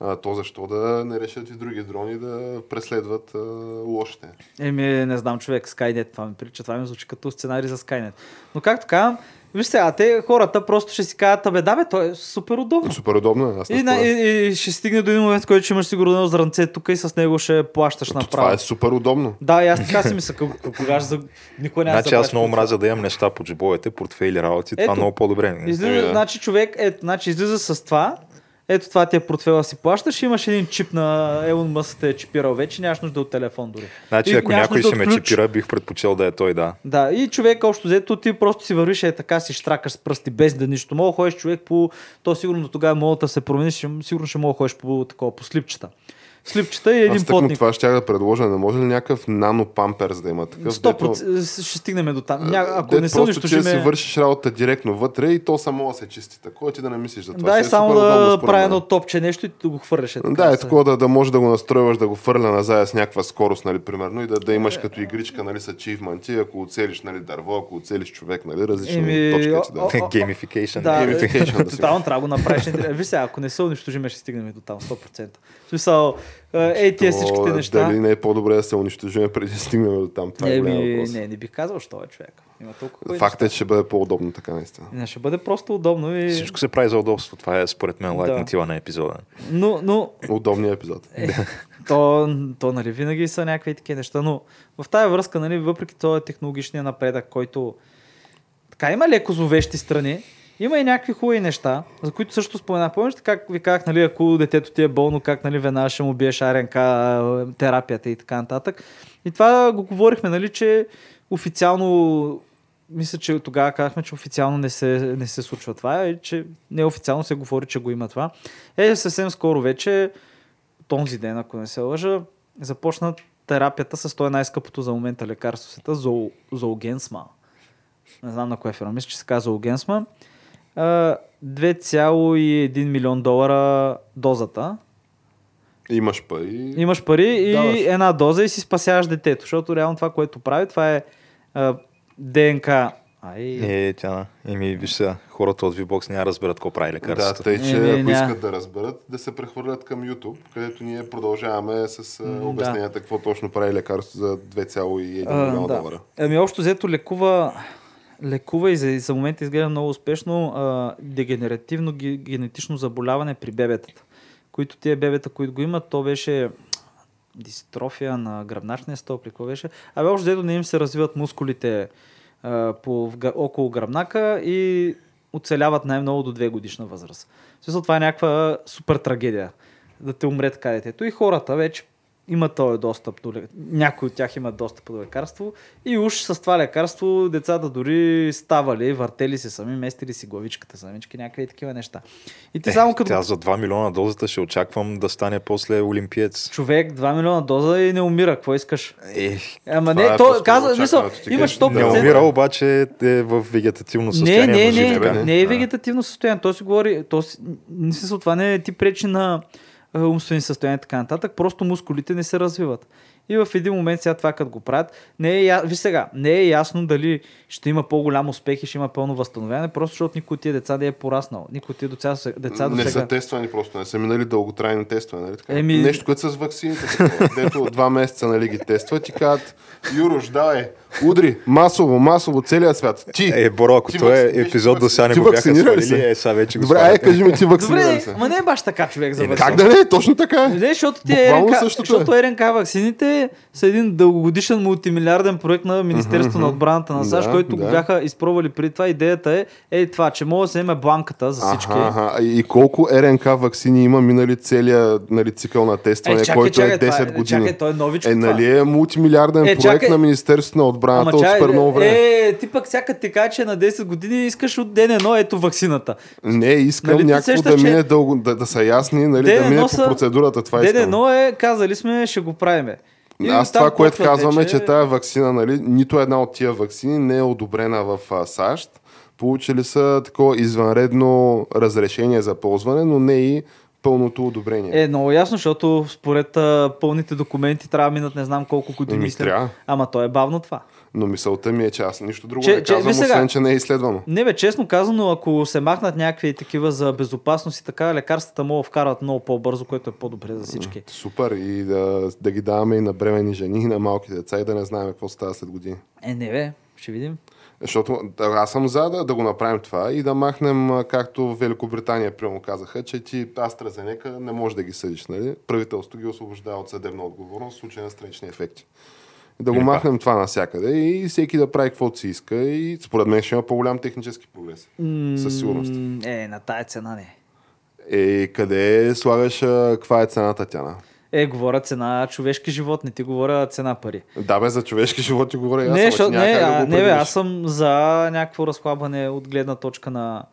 а, то защо да не решат и други дрони да преследват а, лошите? Еми, не знам, човек, Skynet, това ми прилича, това ми звучи като сценарий за Skynet. Но както казвам, виж сега, те хората просто ще си кажат, абе, да бе, то е супер удобно. Супер удобно, е, аз не И, на, и, и, ще стигне до един момент, в който ще имаш сигурно зранце тук и с него ще плащаш направо. Това е супер удобно. Да, и аз така си мисля, кога- за... никой да Значи аз много мразя да имам неща по джобовете, портфейли, работи. Това много по-добре. Излиза, значи човек, ето, значи излиза с това, ето това ти е портфела си плащаш, имаш един чип на Елон Мъск те е чипирал вече, нямаш нужда от телефон дори. Значи И ако някой ще ме чипира, бих предпочел да е той, да. Да, и човек общо взето ти просто си вървиш е така си штракаш с пръсти без да нищо. Мога ходиш човек по... То сигурно тогава мога да се промени, ще- сигурно ще мога ходиш по, такова, по слипчета. Слипчета и един Аз потник. това ще да предложа. Не може ли някакъв нано памперс да има такъв? 100% ще стигнем до там. Ня, ако дето не се просто ти да си унищожиме... вършиш работа директно вътре и то само да се чисти. Такова ти да не мислиш за това. Да, Ще е само да прави едно топче нещо и да го хвърляш. Е, Да, е такова да, да може да го настройваш, да го фърля назад с някаква скорост, нали, примерно, и да, да имаш като игричка, нали, с ачивманти, ако оцелиш, нали, дърво, ако оцелиш човек, нали, различни Еми, точки да. Gamification. Да, Gamification да тотално трябва да го направиш. Виж сега, ако не се унищожиме, ще стигнем до там 100%. В смисъл, е, ей, тия всичките неща. Дали не е по-добре да се унищожим преди да стигнем до там? Това е въпрос. не, не бих казал, що е човек. Има толкова Факт е, че ще бъде по-удобно така, наистина. Не, ще бъде просто удобно и... Всичко се прави за удобство. Това е според мен лайт Да. мотива на епизода. Но, но Удобният епизод. е, то, то, нали, винаги са някакви такива неща, но в тази връзка, нали, въпреки този технологичния напредък, който така има леко зловещи страни, има и някакви хубави неща, за които също споменах. Помниш как ви казах, нали, ако детето ти е болно, как нали, веднага ще му биеш РНК, терапията и така нататък. И това го говорихме, нали, че официално мисля, че тогава казахме, че официално не се, не се случва това и че неофициално се говори, че го има това. Е, съвсем скоро вече, този ден, ако не се лъжа, започна терапията с той най-скъпото за момента лекарство света, зол. Не знам на кое фирма, мисля, че се казва золгенсма. А, 2,1 милион долара дозата. Имаш пари. Имаш пари и Даваш. една доза и си спасяваш детето. Защото реално това, което прави, това е а, ДНК. Ай, Е, тя, еми, виж сега, хората от VBOX няма да разберат какво прави Да, лекарството. тъй, че Еми, ако ня. искат да разберат, да се прехвърлят към YouTube, където ние продължаваме с а, М, да. обясненията какво точно прави лекарство за 2,1 А, милиона да. долара. Ами общо взето лекува, лекува и за, за момента изглежда много успешно а, дегенеративно ге- генетично заболяване при бебетата. Които тия бебета, които го имат, то беше дистрофия на гръбначния или какво беше. Абе, общо взето не им се развиват мускулите а, по, в, около гръбнака и оцеляват най-много до 2 годишна възраст. Смисъл, това е някаква супер трагедия. Да те умре така детето. И хората вече имат този достъп до. Някои от тях имат достъп до лекарство и уж с това лекарство децата дори ставали, въртели се сами, местили си главичката самички, някакви такива неща. И ти Е, само като Тя за 2 милиона дозата ще очаквам да стане после олимпиец. човек 2 милиона доза и не умира, какво искаш? Е, Ама не, е то казва, мисъл, имаш кажеш, не 100%. умира, обаче е в вегетативно Не, състояние. не, не, така. бе, не е вегетативно състояние. То си говори, то си, не това не ти пречи на умствени състояния и така нататък, просто мускулите не се развиват. И в един момент сега това като го правят, не е, я... Виж сега, не е ясно дали ще има по-голям успех и ще има пълно възстановяване, просто защото никой от тия деца не е пораснал. Никой от тия деца, деца до не сега. са тествани просто, не са минали дълготрайни тестване. Нали? Така? Еми- Нещо, което с вакцините. Дето два месеца нали, ги тестват и казват, Юрош, давай, удри, масово, масово, целият свят. Ти! Е, Боро, ако Ти той е епизод до сега не ти го бяха свалили, се? е, сега вече го Добре, ай, кажи ми ти вакциниран Добре, се. ма не е баш така човек за Е. Как да не? Точно така е. Не, защото, тия Буквално РНК, защото е. РНК са един дългогодишен мултимилиарден проект на Министерството на отбраната на САЩ, Да, който го да. бяха изпробвали преди това. Идеята е, е това, че може да се вземе бланката за всички. Аха, аха. И колко РНК вакцини има минали целият нали, цикъл на тестване, който е 10 това години? Чакай, той е новичко Е, нали е мултимилиарден Е, проект чакай. на Министерството на отбраната Ама от чакай, супер много време. е, ти пък всяка ти каже, че на 10 години искаш от ден едно, ето ваксината. Не, искам Нали някакво сещаш, да че- мине дълго, да, да са ясни, нали, Ден да мине едно по са- процедурата. Това Ден искам. едно е, казали сме, ще го правиме. И Аз това, което почва казвам е, вече- че тая вакцина, нали, нито една от тия вакцини не е одобрена в а, САЩ. Получили са такова извънредно разрешение за ползване, но не и пълното одобрение. Е, много ясно, защото според а, пълните документи трябва да минат не знам колко години. След- трябва. Ама то е бавно това. Но мисълта ми е, че аз нищо друго Че- не че- казвам, сега. освен, че не е изследвано. Не бе, честно казано, ако се махнат някакви такива за безопасност и така, лекарствата могат да вкарват много по-бързо, което е по-добре за всички. Супер и да, да ги даваме и на бремени жени, и на малки деца и да не знаем какво става след години. Е, не бе, ще видим. Защото аз съм за да, да го направим това и да махнем, както в Великобритания прямо казаха, че ти AstraZeneca не може да ги съдиш. Нали? Правителството ги освобождава от съдебна отговорност в случай на странични ефекти. Да го Или махнем това навсякъде и всеки да прави каквото си иска и според мен ще има по-голям технически прогрес. Със сигурност. Е, на тая цена не. Е, къде слагаш, каква е цената тяна? Е, говоря цена човешки живот, не ти говоря цена пари. Да, бе, за човешки животи говоря и аз, не, ти защото, не, да а, го не бе, аз съм за някакво разхлабване от гледна точка на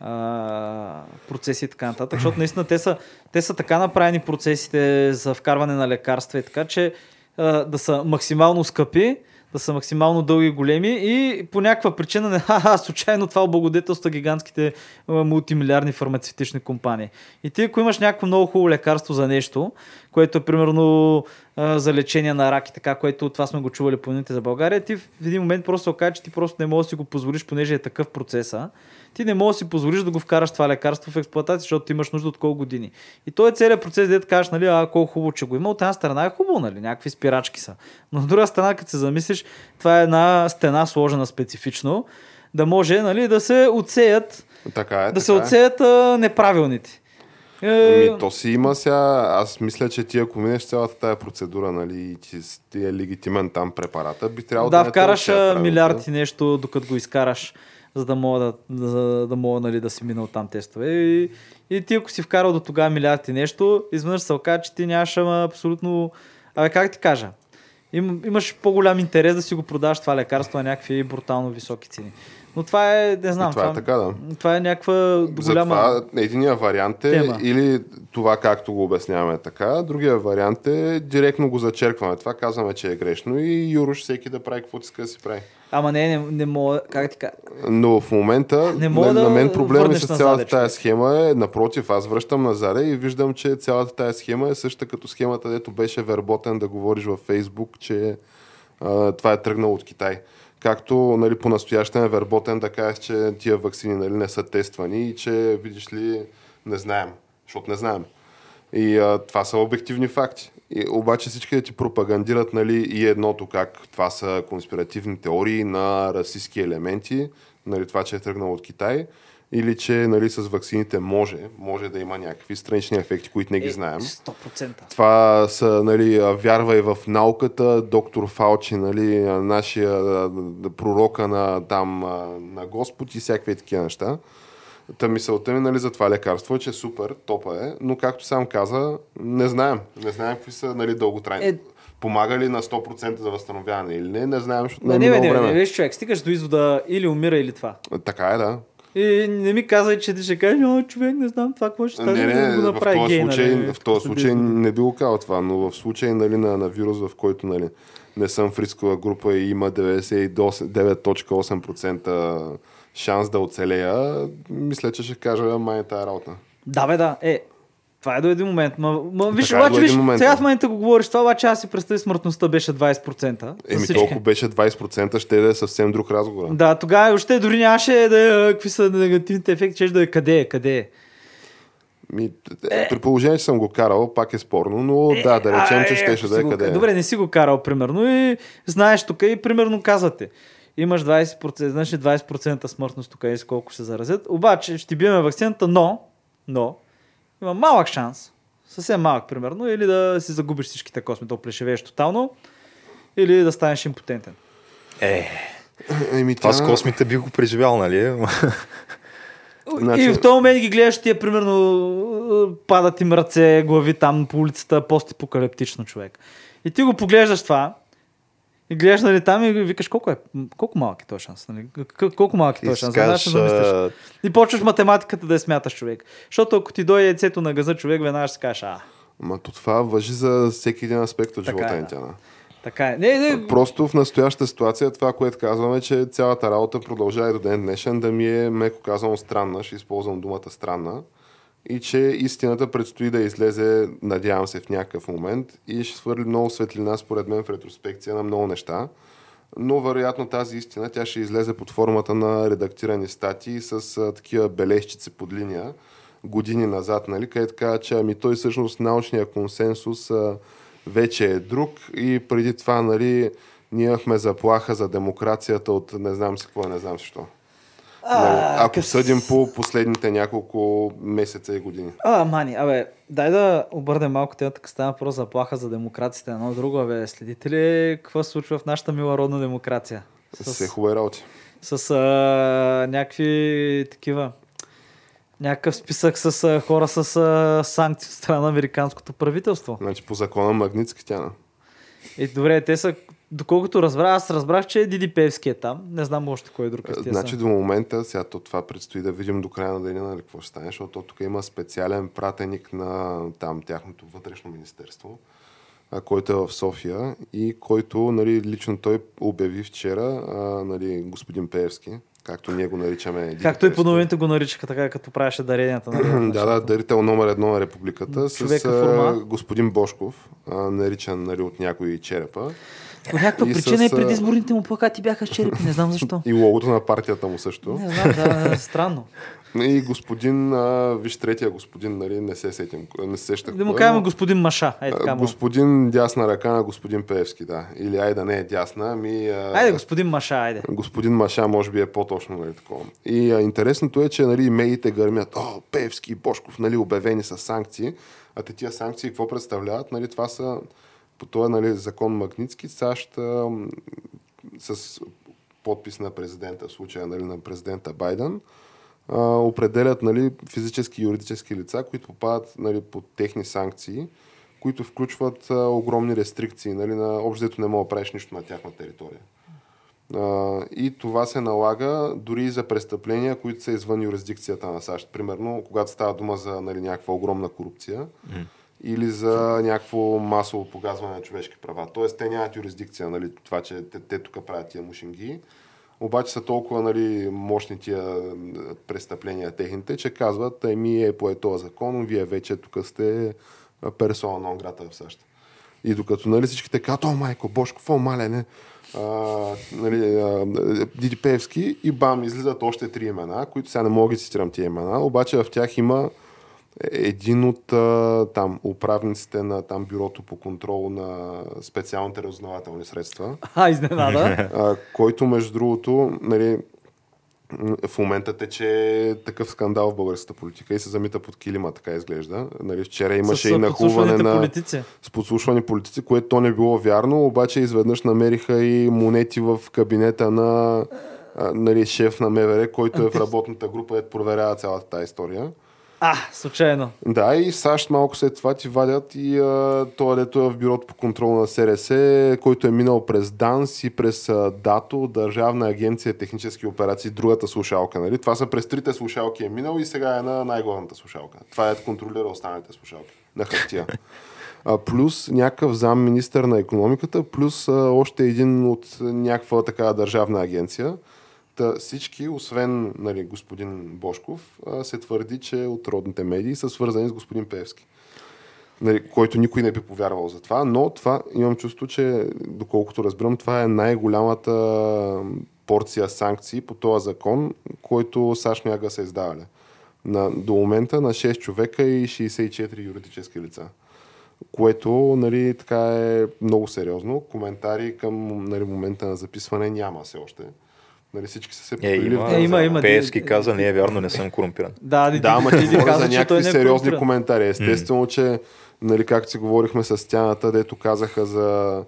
а, процеси и така нататък, защото наистина те са, те са така направени процесите за вкарване на лекарства и така, че а, да са максимално скъпи, да са максимално дълги и големи и по някаква причина не, ха, случайно това облагодетелства гигантските мултимилиардни фармацевтични компании. И ти, ако имаш някакво много хубаво лекарство за нещо, което е примерно за лечение на рак и така, което това сме го чували по за България, ти в един момент просто окаже, че ти просто не можеш да си го позволиш, понеже е такъв процеса. Ти не можеш да си позволиш да го вкараш това лекарство в експлуатация, защото ти имаш нужда от колко години. И той е целият процес, дето кажеш, нали, а колко хубаво, че го има. От една страна е хубаво, нали, някакви спирачки са. Но от друга страна, като се замислиш, това е една стена сложена специфично, да може, нали, да се отсеят, Така е, да така се е. отсеят а, неправилните. Е, Ами, то си има сега. Аз мисля, че ти ако минеш цялата тая процедура, нали, и ти, е легитимен там препарата, би трябвало да, да, вкараш отсеят а, правилно, милиард и нещо, докато го изкараш, за да мога да, да, да, мога, нали, да си минал там тестове. И, и ти ако си вкарал до тогава милиард и нещо, изведнъж се окаже, че ти нямаш ама, абсолютно... Абе, как ти кажа? Им, имаш по-голям интерес да си го продаваш това лекарство на някакви брутално високи цени. Но това е, не знам. И това е така, да. Това е някаква голяма... Затова единия вариант е тема. или това както го обясняваме така, другия вариант е директно го зачеркваме. Това казваме, че е грешно и Юрош всеки да прави каквото иска да си прави. Ама не, не, не мога, как ти кажа? Но в момента Не мога на, да на мен проблема с назад, цялата човек. тая схема е, напротив, аз връщам назад и виждам, че цялата тая схема е същата като схемата, дето беше верботен да говориш във Фейсбук, че а, това е тръгнало от Китай. Както нали, по-настоящен е верботен да кажеш, че тия вакцини нали, не са тествани и че, видиш ли, не знаем, защото не знаем. И а, това са обективни факти. И, обаче всички ти пропагандират нали, и едното, как това са конспиративни теории на расистски елементи, нали, това, че е тръгнало от Китай, или че нали, с вакцините може, може да има някакви странични ефекти, които не ги знаем. Е, 100%. Това са, нали, а, вярвай в науката, доктор Фаучи, нали, нашия пророка на, там, на Господ и всякакви такива неща. Та мисълта ми нали, за това лекарство е, че е супер, топа е, но както сам каза, не знаем. Не знаем какви са нали, дълготрайни. Е-. Помага ли на 100% за възстановяване или не, не знаем, защото Не, не, не, е не, не, не, време. виж човек, стигаш до извода или умира, или това. Така е, да. И не ми казвай, че ти ще кажеш, о, човек, не знам това, какво ще стане, Не, да не, го в направи този гей, случай, нали, в този случай не би го казал това, но в случай нали, на, на вирус, в който нали, не съм в рискова група и има 99.8% шанс да оцелея, мисля, че ще кажа май е тая работа. Да, бе, да. Е, това е до един момент. Ма, ма виж, Така е обаче, един виж, момент, сега в момента го говориш това, обаче аз си представи смъртността беше 20%. за Еми толкова беше 20%, ще да е съвсем друг разговор. Да, тогава още дори нямаше да е, какви са негативните ефекти, че да е къде е, къде е. Ми, е, при положение, че съм го карал, пак е спорно, но да, да речем, че е, щеше ако да е къде е. Добре, не си го карал, примерно, и знаеш тук и примерно казвате. Имаш 20%, знаеш ли 20% смъртност тук и колко ще се заразят. Обаче ще биеме вакцината, но, но, има малък шанс, съвсем малък примерно, или да си загубиш всичките косми, да плешевееш тотално, или да станеш импотентен. Е, Еми, това тя- с космите би го преживял, нали? Значи- И в този момент ги гледаш тия, примерно, падат им ръце, глави там по улицата, постапокалиптично човек. И ти го поглеждаш това, и гледаш нали, там и викаш колко е, колко малък е този шанс. Нали? Колко малък е този шанс. Веднага ще кажеш, замислиш. а, И почваш математиката да я смяташ човек. Защото ако ти дойде яйцето на газа човек, веднага ще кажеш, а, Ма то това въжи за всеки един аспект от Така живота е, да. Тяна. така е. Не, не, Просто в настоящата ситуация това, което казваме, че цялата работа продължава и до ден днешен да ми е, меко казано, странна. Ще използвам думата странна. И че истината предстои да излезе, надявам се, в някакъв момент и ще свърли много светлина, според мен, в ретроспекция на много неща. Но вероятно тази истина тя ще излезе под формата на редактирани статии с а, такива бележчици под линия години назад, нали, където казва, че ами той всъщност научния консенсус а, вече е друг и преди това, нали, ние имахме заплаха за демокрацията от не знам си какво, не знам си що. Нали, Ако къс- съдим по последните няколко месеца и години. А, мани, абе, дай да обърнем малко темата, като става въпрос за плаха за демокрацията. Едно друго, абе, следите ли какво се случва в нашата мила родна демокрация? С... Все хубави работи. с а, някакви такива някакъв списък с а, хора с а, санкции от страна на американското правителство. Значи по закона Магницки тяна. И добре, те са, доколкото разбрах, аз разбрах, че Диди Певски е там. Не знам още кой друг е в тия Значи до момента, сега то това предстои да видим до края на деня, нали, какво ще стане, защото тук има специален пратеник на там тяхното вътрешно министерство, който е в София и който нали, лично той обяви вчера, нали, господин Пеевски, както ние го наричаме. Диди Както и Пеевски. по новините го наричаха така, като правеше даренията. Нали, да, да, дарител номер едно на републиката Човека с форма. господин Бошков, наричан нали, от някои черепа. По някаква И причина с, и предизборните му плакати бяха с черепи, не знам защо. И логото на партията му също. Не знам, да, странно. И господин, а, виж третия господин, нали, не се сетим, не се сещах. Да му е, кажем господин Маша. Е, така му. господин дясна ръка на господин Певски, да. Или айде не е дясна, ами... А, Айде, господин Маша, айде. Господин Маша може би е по-точно, нали, такова. И а, интересното е, че нали, медиите гърмят, о, Певски и Бошков, нали, обявени са санкции, а те тия санкции какво представляват? Нали, това са по този нали, закон Магницки, САЩ с подпис на президента, в случая нали, на президента Байден, определят нали, физически и юридически лица, които попадат нали, под техни санкции, които включват огромни рестрикции. Нали, на общото не мога да правиш нищо на тяхна територия. И това се налага дори и за престъпления, които са извън юрисдикцията на САЩ. Примерно, когато става дума за нали, някаква огромна корупция или за някакво масово погазване на човешки права. Тоест, те нямат юрисдикция, нали, това, че те, те тук правят тия мушинги. Обаче са толкова нали, мощни тия престъпления техните, че казват, еми е по този закон, вие вече тук сте персона на грата в САЩ. И докато нали, всичките казват, о, майко, Бошко, какво малене, а, нали, а, и бам, излизат още три имена, които сега не мога да цитирам тия имена, обаче в тях има един от а, там управниците на там бюрото по контрол на специалните разузнавателни средства, А, изненада. а, който между другото, нали, в момента тече такъв скандал в българската политика и се замита под килима, така изглежда. Нали, вчера имаше С, и нахуване на политици. с подслушвани политици, което то не било вярно, обаче изведнъж намериха и монети в кабинета на а, нали, шеф на МВР, който е в работната група, е проверява цялата тази история. А, случайно. Да, и САЩ малко след това ти вадят и а, това, дето е в бюрото по контрол на СРС, който е минал през ДАНС и през а, ДАТО, Държавна агенция технически операции, другата слушалка. Нали? Това са през трите слушалки е минал и сега е на най-главната слушалка. Това е контролира останалите слушалки на хартия. А, плюс някакъв зам министър на економиката, плюс а, още един от някаква такава държавна агенция. Та всички, освен нали, господин Бошков, се твърди, че от родните медии са свързани с господин Певски. Нали, който никой не би повярвал за това, но това имам чувство, че доколкото разбирам, това е най-голямата порция санкции по този закон, който САЩ някога са издавали. На, до момента на 6 човека и 64 юридически лица. Което нали, така е много сериозно. Коментари към нали, момента на записване няма все още. Нали, всички са се Е, покрили има, Е, има, има. Пеевски каза, не е вярно, не съм корумпиран. Да, да, ама ти говоря каза, за някакви е сериозни коментари. Естествено, че, нали, както си говорихме с тяната, дето казаха за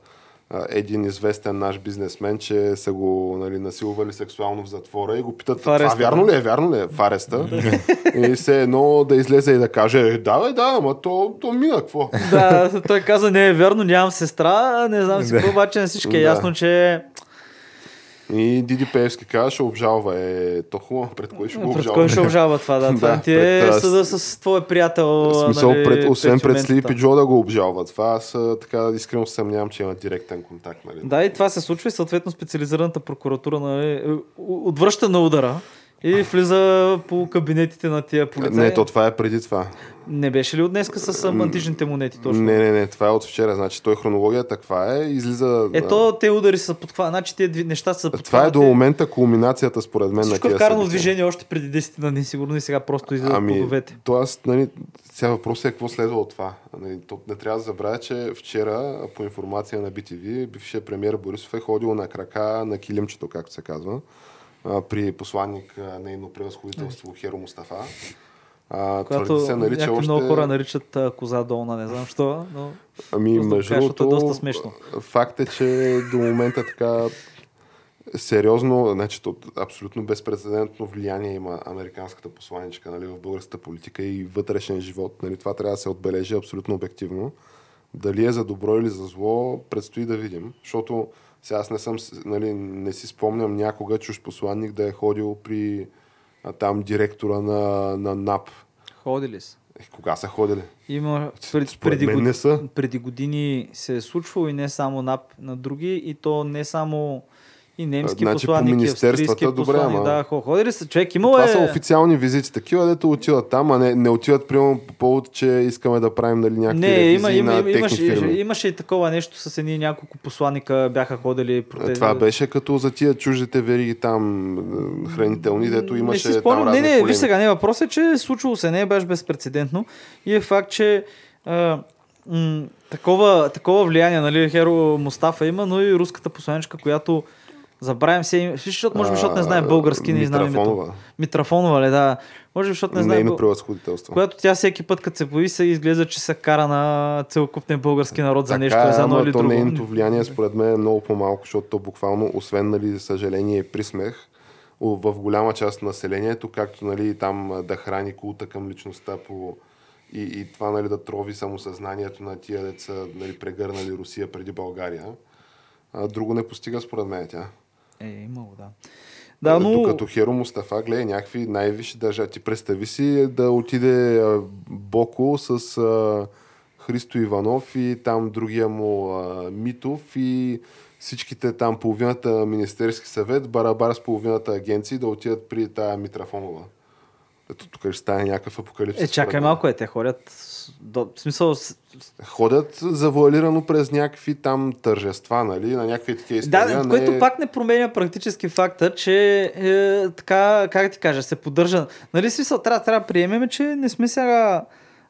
един известен наш бизнесмен, че са го нали, насилвали сексуално в затвора и го питат, това вярно ли е? Вярно ли е? В ареста. и се едно да излезе и да каже, «Е, да, бе, да, ама то, то мина, какво? Да, той каза, не е вярно, нямам сестра, не знам си какво, обаче на всички е Да. ясно, че И Диди Пеевски каза, ще обжалва. Е, то хубаво, пред кой ще го пред обжалва? кой ще обжалва това, да. Това Да, ти е пред, съда с твой приятел. Смисъл, нали, пред, освен пред. Слип и Джо да го обжалва. Това аз така искрено съмнявам, че има директен контакт. Нали? Да, и това се случва и съответно специализираната прокуратура нали, отвръща на удара и влиза по кабинетите на тия полицаи. Не, то това е преди това. Не беше ли от днеска с а, античните монети точно? Не, не, не, това е от вчера. Значи той хронологията каква е, излиза... Ето, те удари са подхванати, значи тези неща са а, това е подхванати. до момента кулминацията според мен Всичко на е тия вкарано в движение още преди 10 дни, сигурно и сега просто излизат Ами, плодовете. то аз, нали, сега въпросът е какво следва от това. Нали, то не трябва да забравя, че вчера, по информация на BTV, бившият премьер Борисов е ходил на крака на килимчето, както се казва, а, при посланник а, нейно превъзходителство Херо Мустафа. А, Която се, някакви още... много хора наричат а, коза долна, не знам що, но Ами, между е другото, доста смешно. факт е, че до момента така сериозно, значи, то, абсолютно безпредседентно влияние има американската посланичка нали, в българската политика и вътрешен живот. Нали, това трябва да се отбележи абсолютно обективно. Дали е за добро или за зло, предстои да видим. Защото сега аз не, съм, нали, не си спомням някога чуж посланник да е ходил при а, там директора на, на НАП. ходили са. Е, кога са ходили? Има пред, преди, год... не са. преди години се е случвало и не само на, на други, и то не само и немски Значи по посланник, и министерствата, добре, ама- Да, хо- ходили са. Човек имало Това е... са официални визити, такива, дето отиват там, а не, не отиват примерно по повод, че искаме да правим нали, някакви Не, има, има, на има, техни имаше, фирми. имаше и такова нещо с едни няколко посланика бяха ходили по тези... Това беше като за тия чуждите вериги там, е, хранителни, дето имаше не си спомням. там Не, не, полеми. виж сега, не, въпросът е, че е случило се, не е беше безпредседентно и е факт, че а, м- такова, такова влияние, нали, Херо Мустафа има, но и руската посланичка, която забравям се, виж, защото може би, защото не знае български, не знае името. Митрафонова. Ли, да. Може би, защото не знае. Нейно превъзходителство. Която тя всеки път, като се появи, се изглежда, че се кара на целокупния български народ за нещо, така, е, за едно или то друго. нейното влияние според мен е много по-малко, защото то буквално, освен нали, за съжаление и присмех, о, в голяма част на населението, както нали, там да храни култа към личността по, и, и това нали, да трови самосъзнанието на тия деца, нали, прегърнали Русия преди България. Друго не постига според мен тя. Е, имало, да. Да, но... Докато Херо Мустафа гледа някакви най-висши държави. Ти представи си да отиде Боко с а, Христо Иванов и там другия му а, Митов и всичките там половината Министерски съвет, барабар с половината агенции да отидат при тая Митрафонова. Ето тук ще стане някакъв апокалипсис. Е, чакай малко, е, те ходят... До, в смисъл, Ходят завуалирано през някакви там тържества, нали? На някакви такива изпълнения. Да, не- което пак не променя практически факта, че е, така, как ти кажа, се поддържа. Нали смисъл, трябва, трябва да приемем, че не сме сега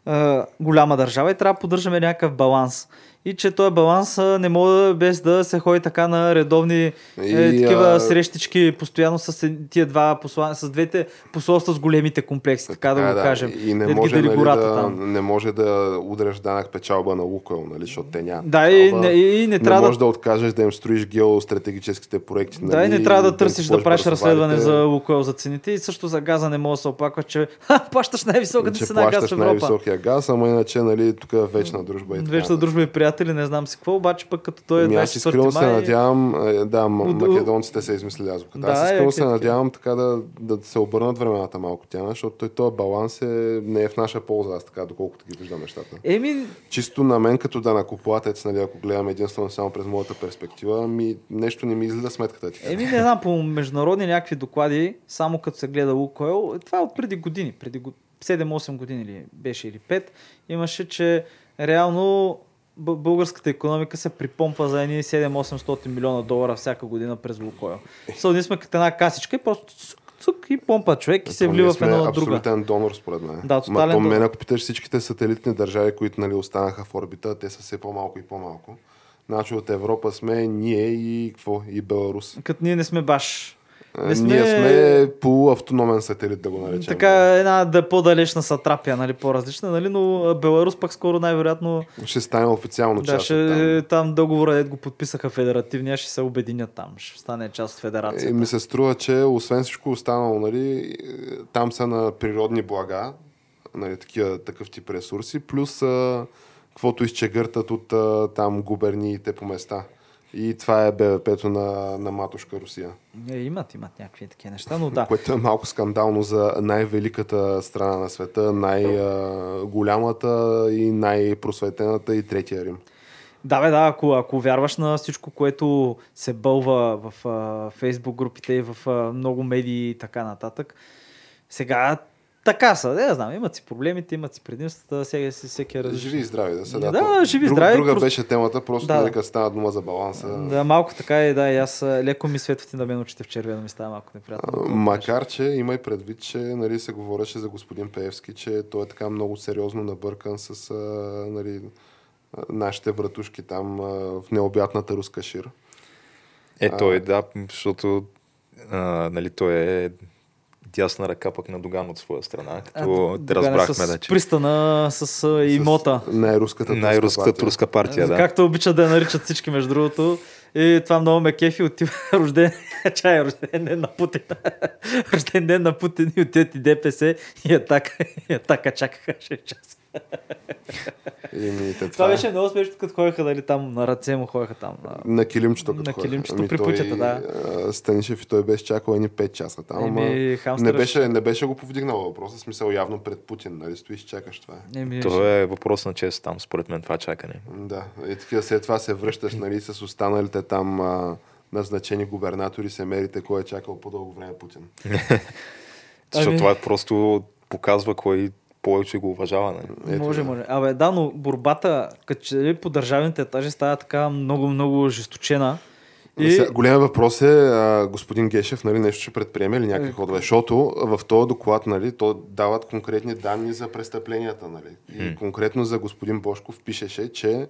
е, голяма държава и трябва да поддържаме някакъв баланс. И че този баланс а, не може без да се ходи така на редовни е, И, такива а, срещички постоянно с е- тия два посла... с двете посолства с големите комплекси, така да, го кажем. И не Дед може, нали, гората да, там. не може да удреш данък печалба на Лукойл, нали, защото те нямат. Да, и не- и не трябва да- можеш да... откажеш да им строиш геостратегическите проекти. Да, нали, и не трябва да им търсиш да правиш разследване за Лукойл за цените и също за газа не мога да се оплаква, че ха, плащаш най-високата цена газ в плащаш Европа. най-високия газ, ама иначе, нали, тук е вечна дружба и така. Вечна дружба и приятели, не знам си какво, обаче пък като той е Ами аз 24 искрено се май... надявам, е, да, македонците са измислили азбуката. Да, аз е, искрено се клетки. надявам така да, да се обърнат времената малко тя, защото той този баланс е, не е в наша полза, аз така, доколкото ги виждам нещата. Еми, Чисто на мен като данакоплатец, нали, ако гледам единствено само през моята перспектива, ми нещо не ми излиза сметката ти. еми не знам, по международни някакви доклади, само като се гледа Лукойл, това е от преди години, преди го- 7-8 години ли беше или 5, имаше, че реално българската економика се припомпва за едни 7-800 милиона долара всяка година през Лукойл. Са, ние сме като една касичка и просто цук, цук и помпа човек и се Ето, влива в една на друга. абсолютен донор, според мен. Да, тотален Ма мен, ако питаш всичките сателитни държави, които нали, останаха в орбита, те са все по-малко и по-малко. Значи от Европа сме ние и какво? И Беларус. Като ние не сме баш. Не сме- Ние сме полуавтономен сателит, да го наречем. Така една да е по-далечна сатрапия, нали, по-различна, нали, но Беларус пък скоро най-вероятно Ще стане официално да, част ще, там. там договора, го подписаха федеративния, ще се обединят там, ще стане част от И федерацията. ми се струва, че освен всичко останало, нали, там са на природни блага, нали, такива, такъв тип ресурси, плюс а, каквото изчегъртат от а, там губерниите по места. И това е БВП-то на, на матушка Русия. Е, имат, имат някакви такива неща, но да. Което е малко скандално за най-великата страна на света, най-голямата и най-просветената и третия Рим. Да, бе, да, ако, ако вярваш на всичко, което се бълва в а, фейсбук групите и в а, много медии и така нататък, сега така са, не знам, имат си проблемите, имат си предимствата, всеки, всеки е различен. Живи и здрави да са. Да, то- живи и друг- здрави, Друга просто- беше темата, просто Да, да, да. нека стана дума за баланса. Да, малко така е, да, и аз а, леко ми светвате на мен очите в червено, ми става малко неприятно. А, Макар, че има и предвид, че нали, се говореше за господин Пеевски, че той е така много сериозно набъркан с а, нали, а, нашите братушки там а, в необятната руска шир. Е, той да, защото а, нали, той е дясна ръка пък на Доган от своя страна, като А, те е разбрахме с да, че Пристана с имота. Най-руската турска най-руската партия. турска партия, да. Както обичат да я наричат всички, между другото. И това много ме кефи. Отива рожден, чай, рожден ден на Путин. рожден ден на Путин и отиват и ДПС и атака, и атака чакаха 6 часа. Това е. беше много смешно, като ходеха дали там на ръце му ходеха там. На... На килимчето. като На килимчето при той, путята, да. Станишев и той беше чакал едни 5 часа там. Еми, ама не, беше, не беше го повдигнал въпроса, смисъл явно пред Путин, нали, стоиш, чакаш това. е. Еми, То е въпрос на чест там, според мен, това чакане. Да, и такива след това се връщаш нали, с останалите там а, назначени губернатори, се мерите кой е чакал по-дълго време Путин. Защото Ами- това просто показва кой повече го уважава. Нали? Ето, може, да. може. Абе, да, но борбата, като че ли по държавните етажи става така много, много жесточена. И... Сега, голям въпрос е а, господин Гешев, нали, нещо ще предприеме или някакви Е. ходове, защото в този доклад нали, то дават конкретни данни за престъпленията. Нали. И конкретно за господин Бошков пишеше, че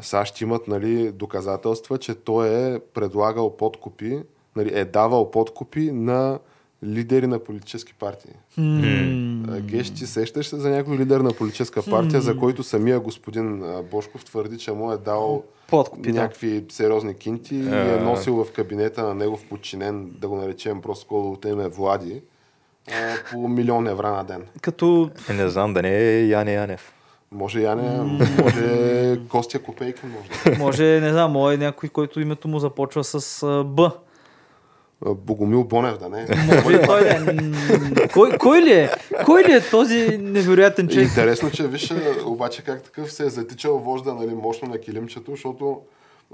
САЩ имат нали, доказателства, че той е предлагал подкупи, нали, е давал подкупи на лидери на политически партии. А, Геш, ти сещаш се за някой лидер на политическа партия, за който самия господин Бошков твърди, че му е дал Подкупи, да. някакви сериозни кинти и е носил в кабинета на негов подчинен, да го наречем просто колкото име Влади, по милион евра на ден. Като Е, не знам, да не е Яне Янев. Може Яне, може Костя Копейка, може да. може, не знам, може някой, който името му започва с Б. Богомил Бонев, да не. Може той да е. Кой, кой ли е? Кой ли е този невероятен човек? Интересно, че виж обаче как такъв се е затичал вожда нали, мощно на килимчето, защото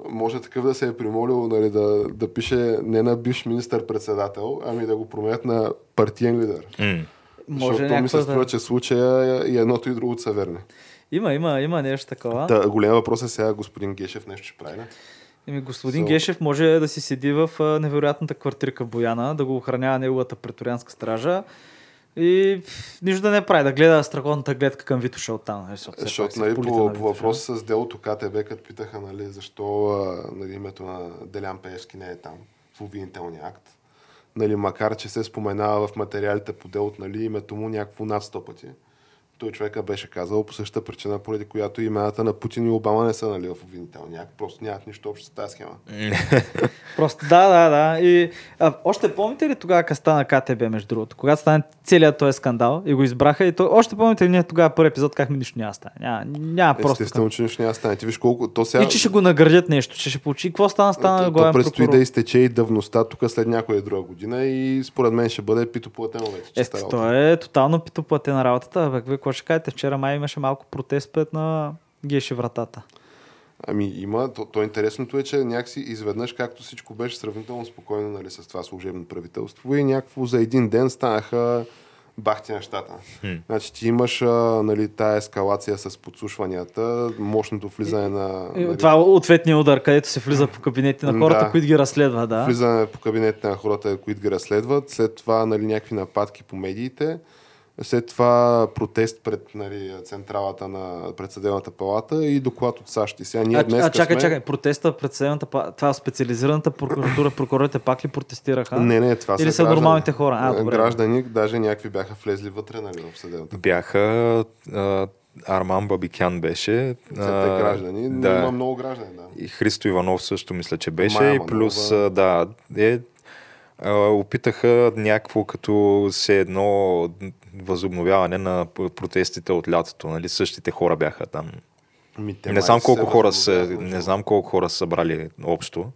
може такъв да се е примолил нали, да, да пише не на бивш министър-председател, ами да го променят на партиен лидер. М. Може защото ми се струва, да... че случая и едното и другото са верни. Има, има, има нещо такова. Та, голям въпрос е сега господин Гешев нещо ще прави. Не? Еми, господин So- Гешев може да си седи в невероятната квартирка в Бояна, да го охранява неговата преторианска стража и нищо да не прави, да гледа страхотната гледка към Витоша оттам. нали, Защото, нали, по, по въпроса с делото КТБ, като питаха нали, защо нали, името на Делян Пеевски не е там в обвинителния акт. Нали, макар, че се споменава в материалите по делото нали, името му някакво над 100 пъти. Той човека беше казал по същата причина, поради която имената на Путин и Обама не са нали, в обвинителния акт. Просто нямат нищо общо с тази схема. Просто да, да, да. И, а, още помните ли тогава, като стана КТБ, между другото? Когато стане целият този скандал и го избраха и то, още помните ли ние тогава първи епизод, как ми нищо няма стане? Няма, няма просто. Естествено, че нищо няма стане. Ти виж колко... То сега... И че ще го наградят нещо, че ще получи. Какво стана? Стана то, то предстои прокурор. да изтече и давността тук след някоя друга година и според мен ще бъде питоплатено вече. Е, то е тотално питоплатена работата. Бе, какво ще кажете? Вчера май имаше малко протест пред на Геши вратата. Ами има, то, то интересното е, че някакси изведнъж, както всичко беше сравнително спокойно нали, с това служебно правителство и някакво за един ден станаха бахти нещата. Значи ти имаш а, нали, тая ескалация с подслушванията, мощното влизане на... И Нали, Това е ответния удар, където се влиза по кабинети на хората, Да. които ги разследва, да. влизане по кабинетите на хората, които ги разследват, след това нали, някакви нападки по медиите, след това протест пред нали, централата на предсъделната палата и доклад от САЩ. И сега ние А, днес а чакай, сме... чакай, протеста пред съдебната, па- това специализираната прокуратура, прокурорите пак ли протестираха? Не, не, това Или са, са граждани. нормалните хора? А, добре. Граждани, даже някакви бяха влезли вътре нали, в съдебната. Бяха а, Арман Бабикян беше. Те граждани, но да. има много граждани, да. И Христо Иванов също мисля, че беше. Мая и плюс, а, да, е, опитаха някакво като се едно възобновяване на протестите от лятото. Нали? Същите хора бяха там. Ми, не знам се колко хора са, не знам колко хора са събрали общо.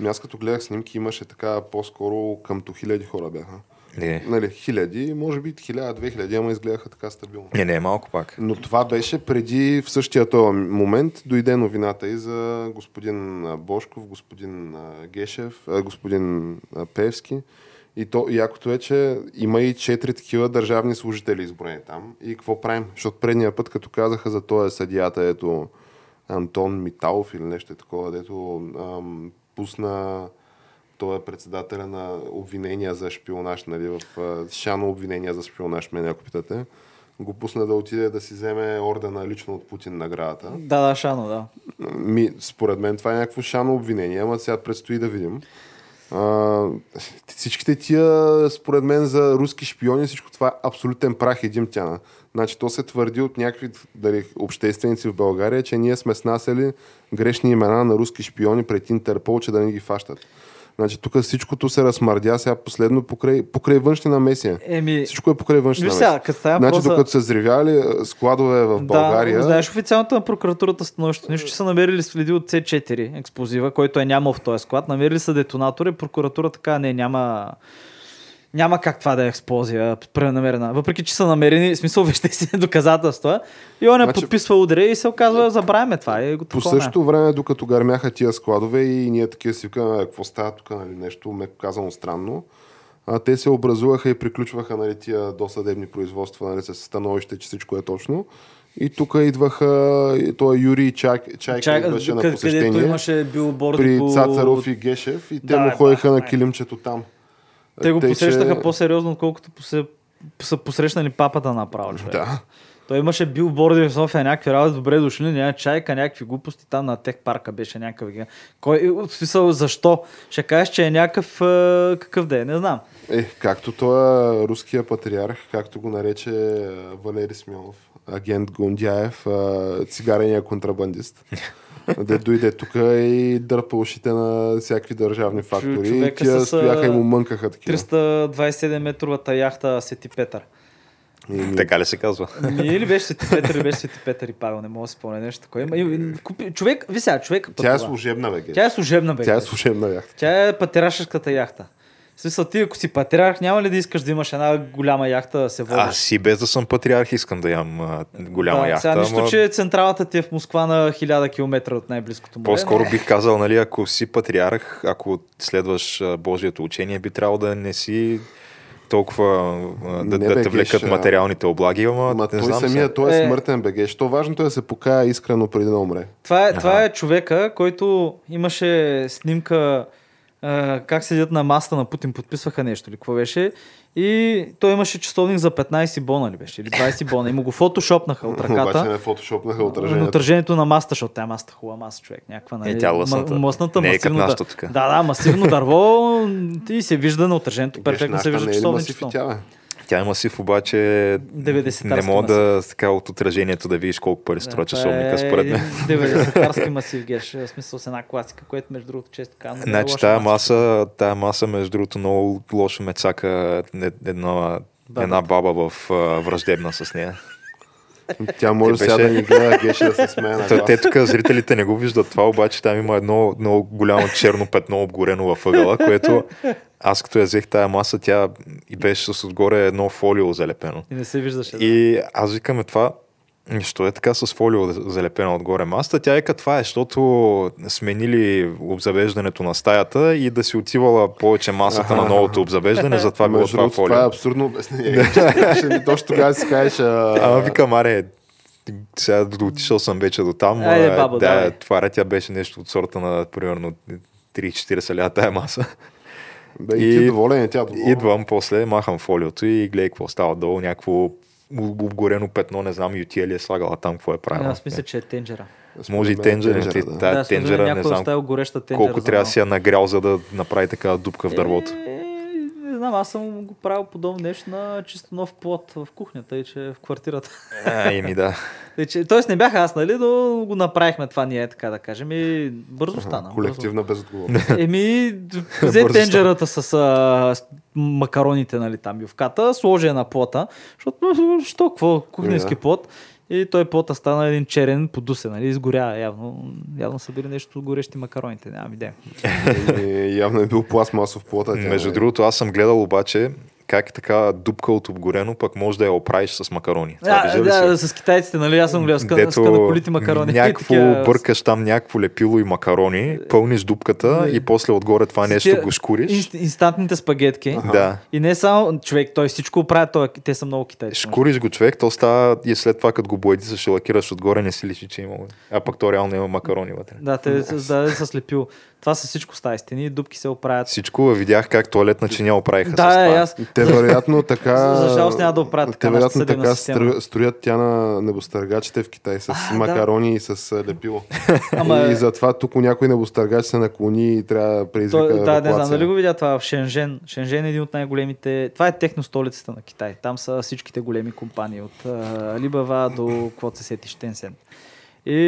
Ами Аз като гледах снимки имаше така по-скоро къмто хиляди хора бяха. Не, Нали, хиляди, може би хиляда, две хиляди, ама изгледаха така стабилно. не, не малко пак. Но това беше преди в същия този момент дойде новината и за господин Бошков, господин Гешев, господин Певски. И то якото е, че има и четири такива държавни служители изброени там. И какво правим? Защото предния път, като казаха за този съдията, ето Антон Миталов или нещо такова, дето ам, пусна той е председателя на обвинения за шпионаж, нали, в шано обвинения за шпионаж, ме ако питате. Го пусна да отиде да си вземе ордена лично от Путин наградата. Да, да, Шано, да. Ми, според мен това е някакво шано обвинение, ама сега предстои да видим. А, всичките тия, според мен, за руски шпиони, всичко това е абсолютен прах и димтяна. Значи то се твърди от някакви дали, общественици в България, че ние сме снасяли грешни имена на руски шпиони пред Интерпол, че да не ги фащат. Значи тук всичкото се размърдя сега последно покрай, покрай външни намеси. Еми, Всичко е покрай външни намеси. сега, Значи въпрос за- докато са взривяли а, складове в България, Да, знаеш официалната на прокуратурата становище. Нищо, че са намерили следи от C4 експлозива, който е нямал в този склад. Намерили са детонатори, прокуратура така не, няма няма как това да е експлозия пренамерена. Въпреки, че са намерени, в смисъл веществени доказателства. И он е Значи- подписва ударе и се оказва, забравяме това. И го По същото време, докато гърмяха тия складове и ние такива си викаме, какво става тук, нали, нещо меко казано странно, а, те се образуваха и приключваха нали, тия досъдебни производства нали, с становище, че всичко е точно. И тук идваха, той Юрий Чак, Чайка Чак, идваше на къд- където посещение имаше билборди при по... Цацаров и Гешев и те Да, му бе, ходиха на килимчето там. Те го Тъй, посрещаха че- по-сериозно, отколкото посе... са посрещнали папата направо. Човек. Да. Той имаше билборди в София, някакви работи, добре дошли, няма чайка, някакви глупости, там на тех парка беше някакъв. Кой, в смисъл, защо? Ще кажеш, че е някакъв, е, какъв да е, не знам. Е, както той е руския патриарх, както го нарече е, Валери Смилов, агент Гундяев, е, цигарения контрабандист. Де дойде тук и дърпа ушите на всякакви държавни фактори. И човека тия с, стояха и му мънкаха такива. 327 метровата яхта Сети Петър. И ми- Така ли се казва? Ми, или беше Сети Петър, или беше Сети Петър и Павел, не мога да спомня нещо такова. Има, и, купи, човек, ви сега, човек Тя е пътува. служебна, бе. Тя е служебна, бе. Тя е служебна яхта. Тя е патерашеската яхта. В смисъл, ти ако си патриарх, няма ли да искаш да имаш една голяма яхта да се водиш? Аз си без да съм патриарх искам да имам а, голяма да, яхта. Сега нищо, ама че централата ти е в Москва на 1000 км от най-близкото море. По-скоро бих казал, нали, ако си патриарх, ако следваш а, Божието учение, би трябвало да не си толкова а, да, Не да те влекат а, материалните облаги, ама Ма не той знам самия, той е Е. смъртен беге. Що важното е да се покая искрено преди да умре. Това е, това е човека, който имаше снимка а, как седят на масата на Путин, подписваха нещо или какво беше. И той имаше часовник за 15 бона ли беше, или 20 бона. И му го фотошопнаха от Обаче ръката. не фотошопнаха На отражението. отражението на масата, защото тя масата е хубава маса, човек. Някаква, нали, Е, тя лъсната. м- мъсната, Не е като масивно, нашата да, да, да, масивно дърво и се вижда на отражението. Перфектно се вижда не е тя, е масив, обаче 90-тарски не мога да така от отражението да видиш колко пари струва часовника, според мен. 90-тарски масив, геш. В смисъл с една класика, което между другото често казвам. е Значи тая маса. тая маса, между другото, много лошо ме цака е- една, една баба в враждебна с нея. Тя може Те сега беше- да ни гледа Геш да се смее на те тук зрителите не го виждат това, обаче там има едно много голямо черно петно обгорено във ъгъла, което аз като я взех тая маса, тя и беше с отгоре едно фолио залепено. И не се виждаше. да. И аз викаме това, що е така с фолио залепено отгоре масата? Тя вика това е, защото сменили обзавеждането на стаята и да си отивала повече масата на новото обзавеждане, затова било това фолио. това е абсурдно обяснение. Точно тогава си кажеш... а, Ама викам, аре, сега отишъл съм вече до там. Айде, а, бабо, да, това тя беше нещо от сорта на примерно 30-40 ля тая маса. Бе, и ти И- е доволен, и тя е доволна. Идвам после, махам фолиото и гледай какво става долу, някакво обгорено петно, не знам, ютия ли е слагала там, какво е правила. Аз мисля, че е тенджера. Може и тенджера, тенджера, да. тая да, тенджера, не знам оставил гореща тенджера. колко за трябва да си я нагрял, за да направи така дупка в дървото. Е, не знам, аз съм го правил подобно нещо на чисто нов плод в кухнята и че в квартирата. А, еми да. Че, тоест не бях аз, нали, но го направихме това ние, така да кажем. И бързо стана. Колективна безотговорност. Бързо. Еми, взе тенджерата с, а, с макароните, нали, там ювката, сложи я на плота, защото, що, какво, кухненски плод. И той плота стана един черен подусен, нали, изгоря явно. Явно са били нещо горещи макароните, нямам идея. И явно е бил пластмасов плота. тя Между е. другото, аз съм гледал обаче как така дупка от обгорено, пък може да я оправиш с макарони. Това Да, ли да, си? с китайците, нали, аз съм гледал с, Дето с канаколити макарони. някакво Такива- бъркаш там някакво лепило и макарони, пълниш дупката Да. и после отгоре това нещо го шкуриш. инст- инстантните спагетки. Да. И не само човек, той всичко прави, той, те са много китайци. Шкуриш го човек, то става и след това като го боядисаш ще лакираш отгоре, не си личи, че има. А пък то реално има макарони вътре. Да, те с, да, с лепил. Това са всичко стаи стени, дупки се оправят. Всичко видях как туалетна чиня оправиха с Да, това. е, аз. Те вероятно така... За жалост няма да оправят така Те вероятно така система. строят тя на небостъргачите в Китай с А, да. макарони и с лепило. Ама- И затова тук някой небостъргач се наклони и трябва да предизвика Той, да, не знам дали го видя това в Шенжен. Шенжен е един от най-големите. Това е техно столицата на Китай. Там са всичките големи компании. От Alibaba до каквото се сетиш Tencent. И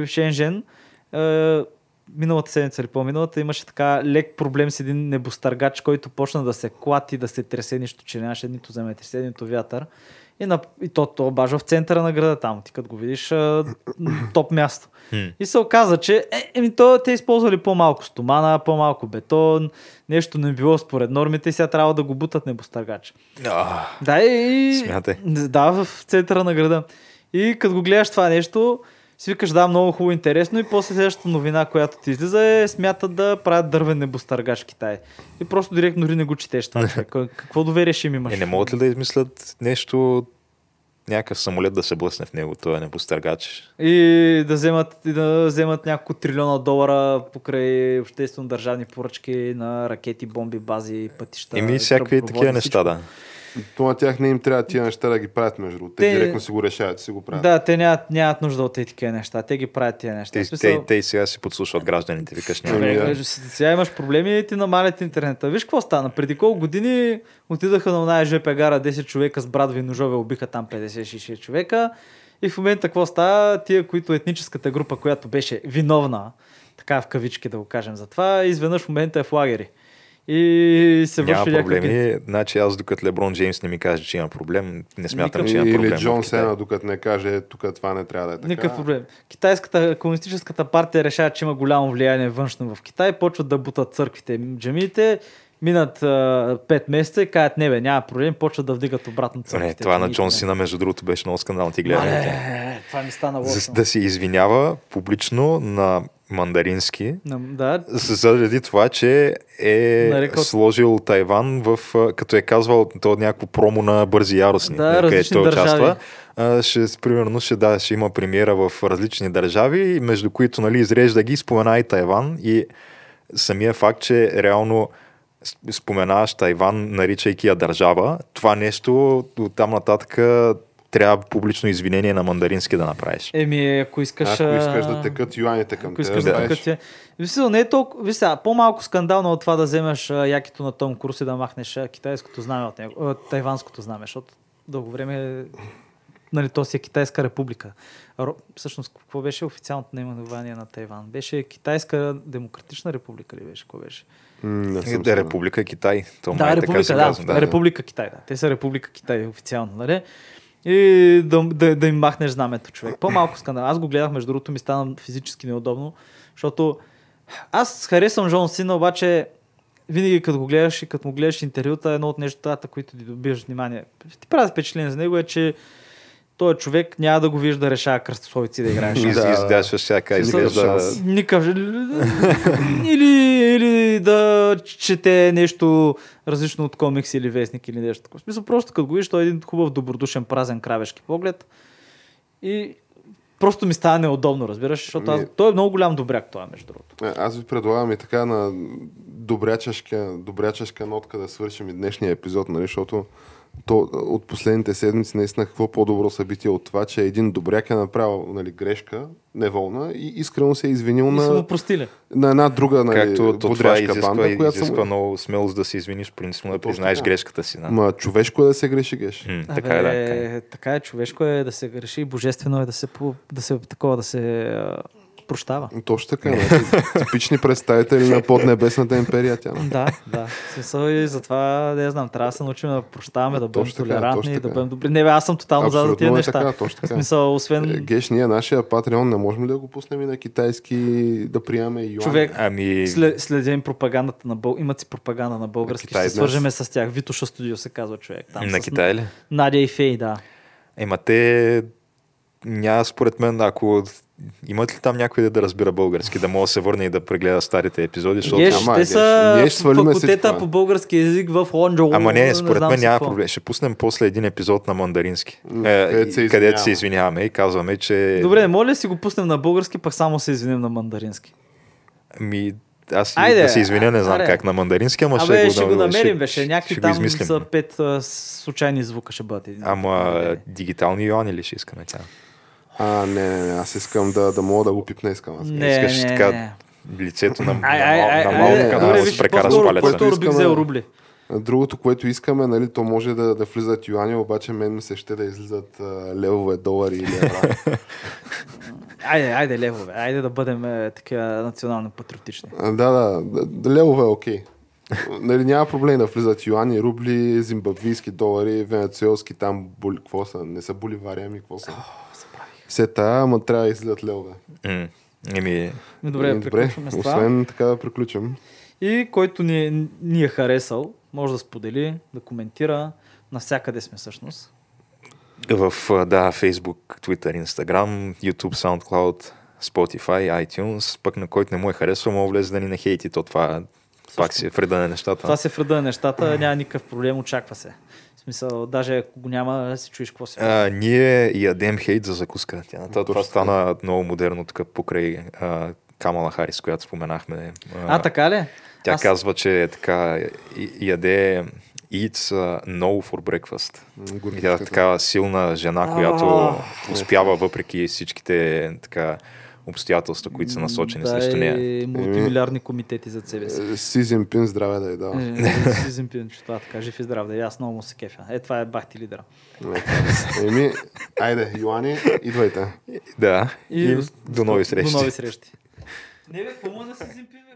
в Шенжен uh, миналата седмица или по-миналата имаше така лек проблем с един небостъргач, който почна да се клати, да се тресе нищо, че нямаше нито земетресение, нито вятър. И, на, и то, то бажа в центъра на града там. Ти като го видиш, а, топ място. И се оказа, че е, еми, то, те използвали по-малко стомана, по-малко бетон, нещо не било според нормите и сега трябва да го бутат небостъргач. Да, и... Смятай. Да, в центъра на града. И като го гледаш това нещо, си викаш, да, много хубаво, интересно и после следващата новина, която ти излиза е смятат да правят дървен небостъргач в Китай. И просто директно дори не го четеш това. човек. Какво доверие ще им имаш? Е, не могат ли да измислят нещо, някакъв самолет да се блъсне в него, той е небостъргач. И да вземат, и да вземат няколко трилиона долара покрай обществено държавни поръчки на ракети, бомби, бази, пътища. Еми, всякакви такива неща, да. То на тях не им трябва тия неща да ги правят между другото. Те, Те- директно си го решават, си го правят. Да, те нямат, нямат нужда от тези такива неща. Те ги правят тия неща. Те, смисъл, те, те и сега си подслушват гражданите, викаш няма. Ами, да. Сега имаш проблеми и ти намалят интернета. Виж какво стана? Преди колко години отидаха на оная ЖП гара 10 човека с брадови ножове, убиха там 50-60 човека. И в момента какво става? Тия, които етническата група, която беше виновна, така в кавички да го кажем за това, изведнъж в момента е в лагери. И се Няма върши някакви... проблеми. Значи аз докато Леброн Джеймс не ми каже, че има проблем, не смятам, Никакъв- че има проблем. Или Джон. Сена, докато не каже, «Е, тук това не трябва да е така. Никакъв проблем. Китайската комунистическата партия решава, че има голямо влияние външно в Китай, почват да бутат църквите, джамиите Минат а, 5 месеца и кажат, не бе, няма проблем, почват да вдигат обратно Не, цените. това на Джон Сина, между другото, беше много скандално. Ти гледа. ли? Мале, това ми стана лошо. Да се извинява публично на мандарински, Да, заради това, че е Нарекал- сложил Тайван в, като е казвал то някакво промо на бързи яростни, Да, където той държави. участва. А, ще, примерно ще, да, ще има премиера в различни държави, между които нали, изрежда ги, спомена и Тайван и самия факт, че реално споменаваш Тайван, наричайки я държава, това нещо от там нататък трябва публично извинение на мандарински да направиш. еми, ако искаш... Ако искаш да текат юаните към Ако искаш да знаеш. текат. Виж, не е толкова... Сега, по-малко скандално от това да вземеш якито на Том Курс и да махнеш китайското знаме от него, тайванското знаме, защото дълго време нали, то си е Китайска република. Ро... Всъщност, какво беше официалното наименование на Тайван? Беше Китайска демократична република ли беше? Какво беше? Не съм Да. Република Китай. То Да, май така Република, се да, казва, да, Република Китай, да. Те са Република Китай официално, нали? И да, да, да им махнеш знамето, човек. По-малко скандал. Аз го гледах, между другото ми стана физически неудобно, защото аз харесвам Жон Сина, обаче винаги като го гледаш и като му гледаш интервюта, едно от нещата, които ти добиваш внимание, ти прави впечатление за него е, че той човек няма да го вижда да решава кръстосовици да играеш. Из, Да. Издяшваш всяка изглежда. Никакъв. или, или да чете нещо различно от комикс или вестник или нещо такова. В смисъл, просто като го видиш, той е един хубав, добродушен, празен, кравешки поглед. И просто ми става неудобно, разбираш, защото аз, той е много голям добряк, това между другото. Аз ви предлагам и така на добрячешка, добрячешка нотка да свършим и днешния епизод, нали, защото то, от последните седмици наистина какво по-добро събитие от това, че един добряк е направил нали, грешка, неволна и искрено се е извинил И на, на една друга нали, Както то това изисква, банда, която изисква съм... много смелост да се извиниш, принципно да признаеш грешката си. Да. Ма човешко е да се греши, геш. М, Абе, така е, да. така е. така е, човешко е да се греши, божествено е да се, да се такова, да се прощава. Точно така. Значи, типични представители на поднебесната империя тя. Да, да. Смисъл и затова, не знам, трябва да се научим да прощаваме, да бъдем толерантни да така. бъдем добри. Не, бе, аз съм тотално за за тия е неща. така, точно така. смисъл, Е, освен Геш, ние нашия Патреон не можем ли да го пуснем и на китайски да приемаме юан? човек, Ами, след, следим пропагандата на Бъл... Имат си пропаганда на български. Китай Ще се свържеме с тях. Витоша студио се казва човек. Там на с Китай ли? Надя и Фей, да. Ема те няма според мен, ако имат ли там някой да, разбира български, да може да се върне и да прегледа старите епизоди, защото... Геш, Ама, те са ние ще факултета по български язик в Лонджо. Ама не, според знам мен няма проблем. Ще пуснем после един епизод на мандарински, е, където се където се извиняваме. и казваме, че... Добре, моля ли си го пуснем на български, пък само се извиним на мандарински. Ми, аз Айде, да се извиня, не знам аре. как на мандарински, ама ще, Абе, го, ще го намерим, беше. Някакви ще там са пет а, случайни звука ще бъдат. Ама дигитални юани ли ще искаме тя? А, не, не, не, аз искам да, да мога да го пипна, искам аз. Не, искаш не, така не. лицето на, Ай, ай, ай, на, на малко ай, така добре, да виж, се прекара с палеца. по-скоро бих взел рубли. Другото, което искаме, нали, то може да, да влизат юани, обаче мен ми се ще да излизат а, левове, долари или евра. Айде, айде левове, айде да бъдем е, такива национално патриотични. А, да, да, да, да, левове е окей. Нали, няма проблем да влизат юани, рубли, зимбабвийски долари, венецуелски там, боли, какво са, не са боливари, ами какво са. Все тая, ама трябва да излизат левове. М, Еми, Ми, Добре, Еми, това. освен така да приключим. И който ни, ни е харесал, може да сподели, да коментира. Навсякъде сме всъщност. в да, Facebook, Twitter, Instagram, YouTube, SoundCloud, Spotify, iTunes, пък на който не му е харесал, мога влезе да ни нахейти, то това пак си е вреда на нещата. Това се вреда на нещата, няма никакъв проблем, очаква се. Смисъл, даже ако го няма, да си чуеш какво се А, ние ядем хейт за закуска. Тя, това, това стана много модерно тук покрай а, Камала Харис, която споменахме. А, така ли? Тя Аз- казва, че е така яде eats uh, no for breakfast. Тя е такава силна жена, А. която успява въпреки всичките така обстоятелства, които са насочени да, срещу нея. и мултимилиарни комитети за себе си. Е, Си Зинпин здраве да е дал. Е, Си Зинпин, че това така, жив и здрав да е. Аз много му се кефя. Е, това е бахти лидера. Еми, айде, юани, идвайте. Да, и, И, до нови срещи. До нови срещи. Не бе, какво да си Зинпин?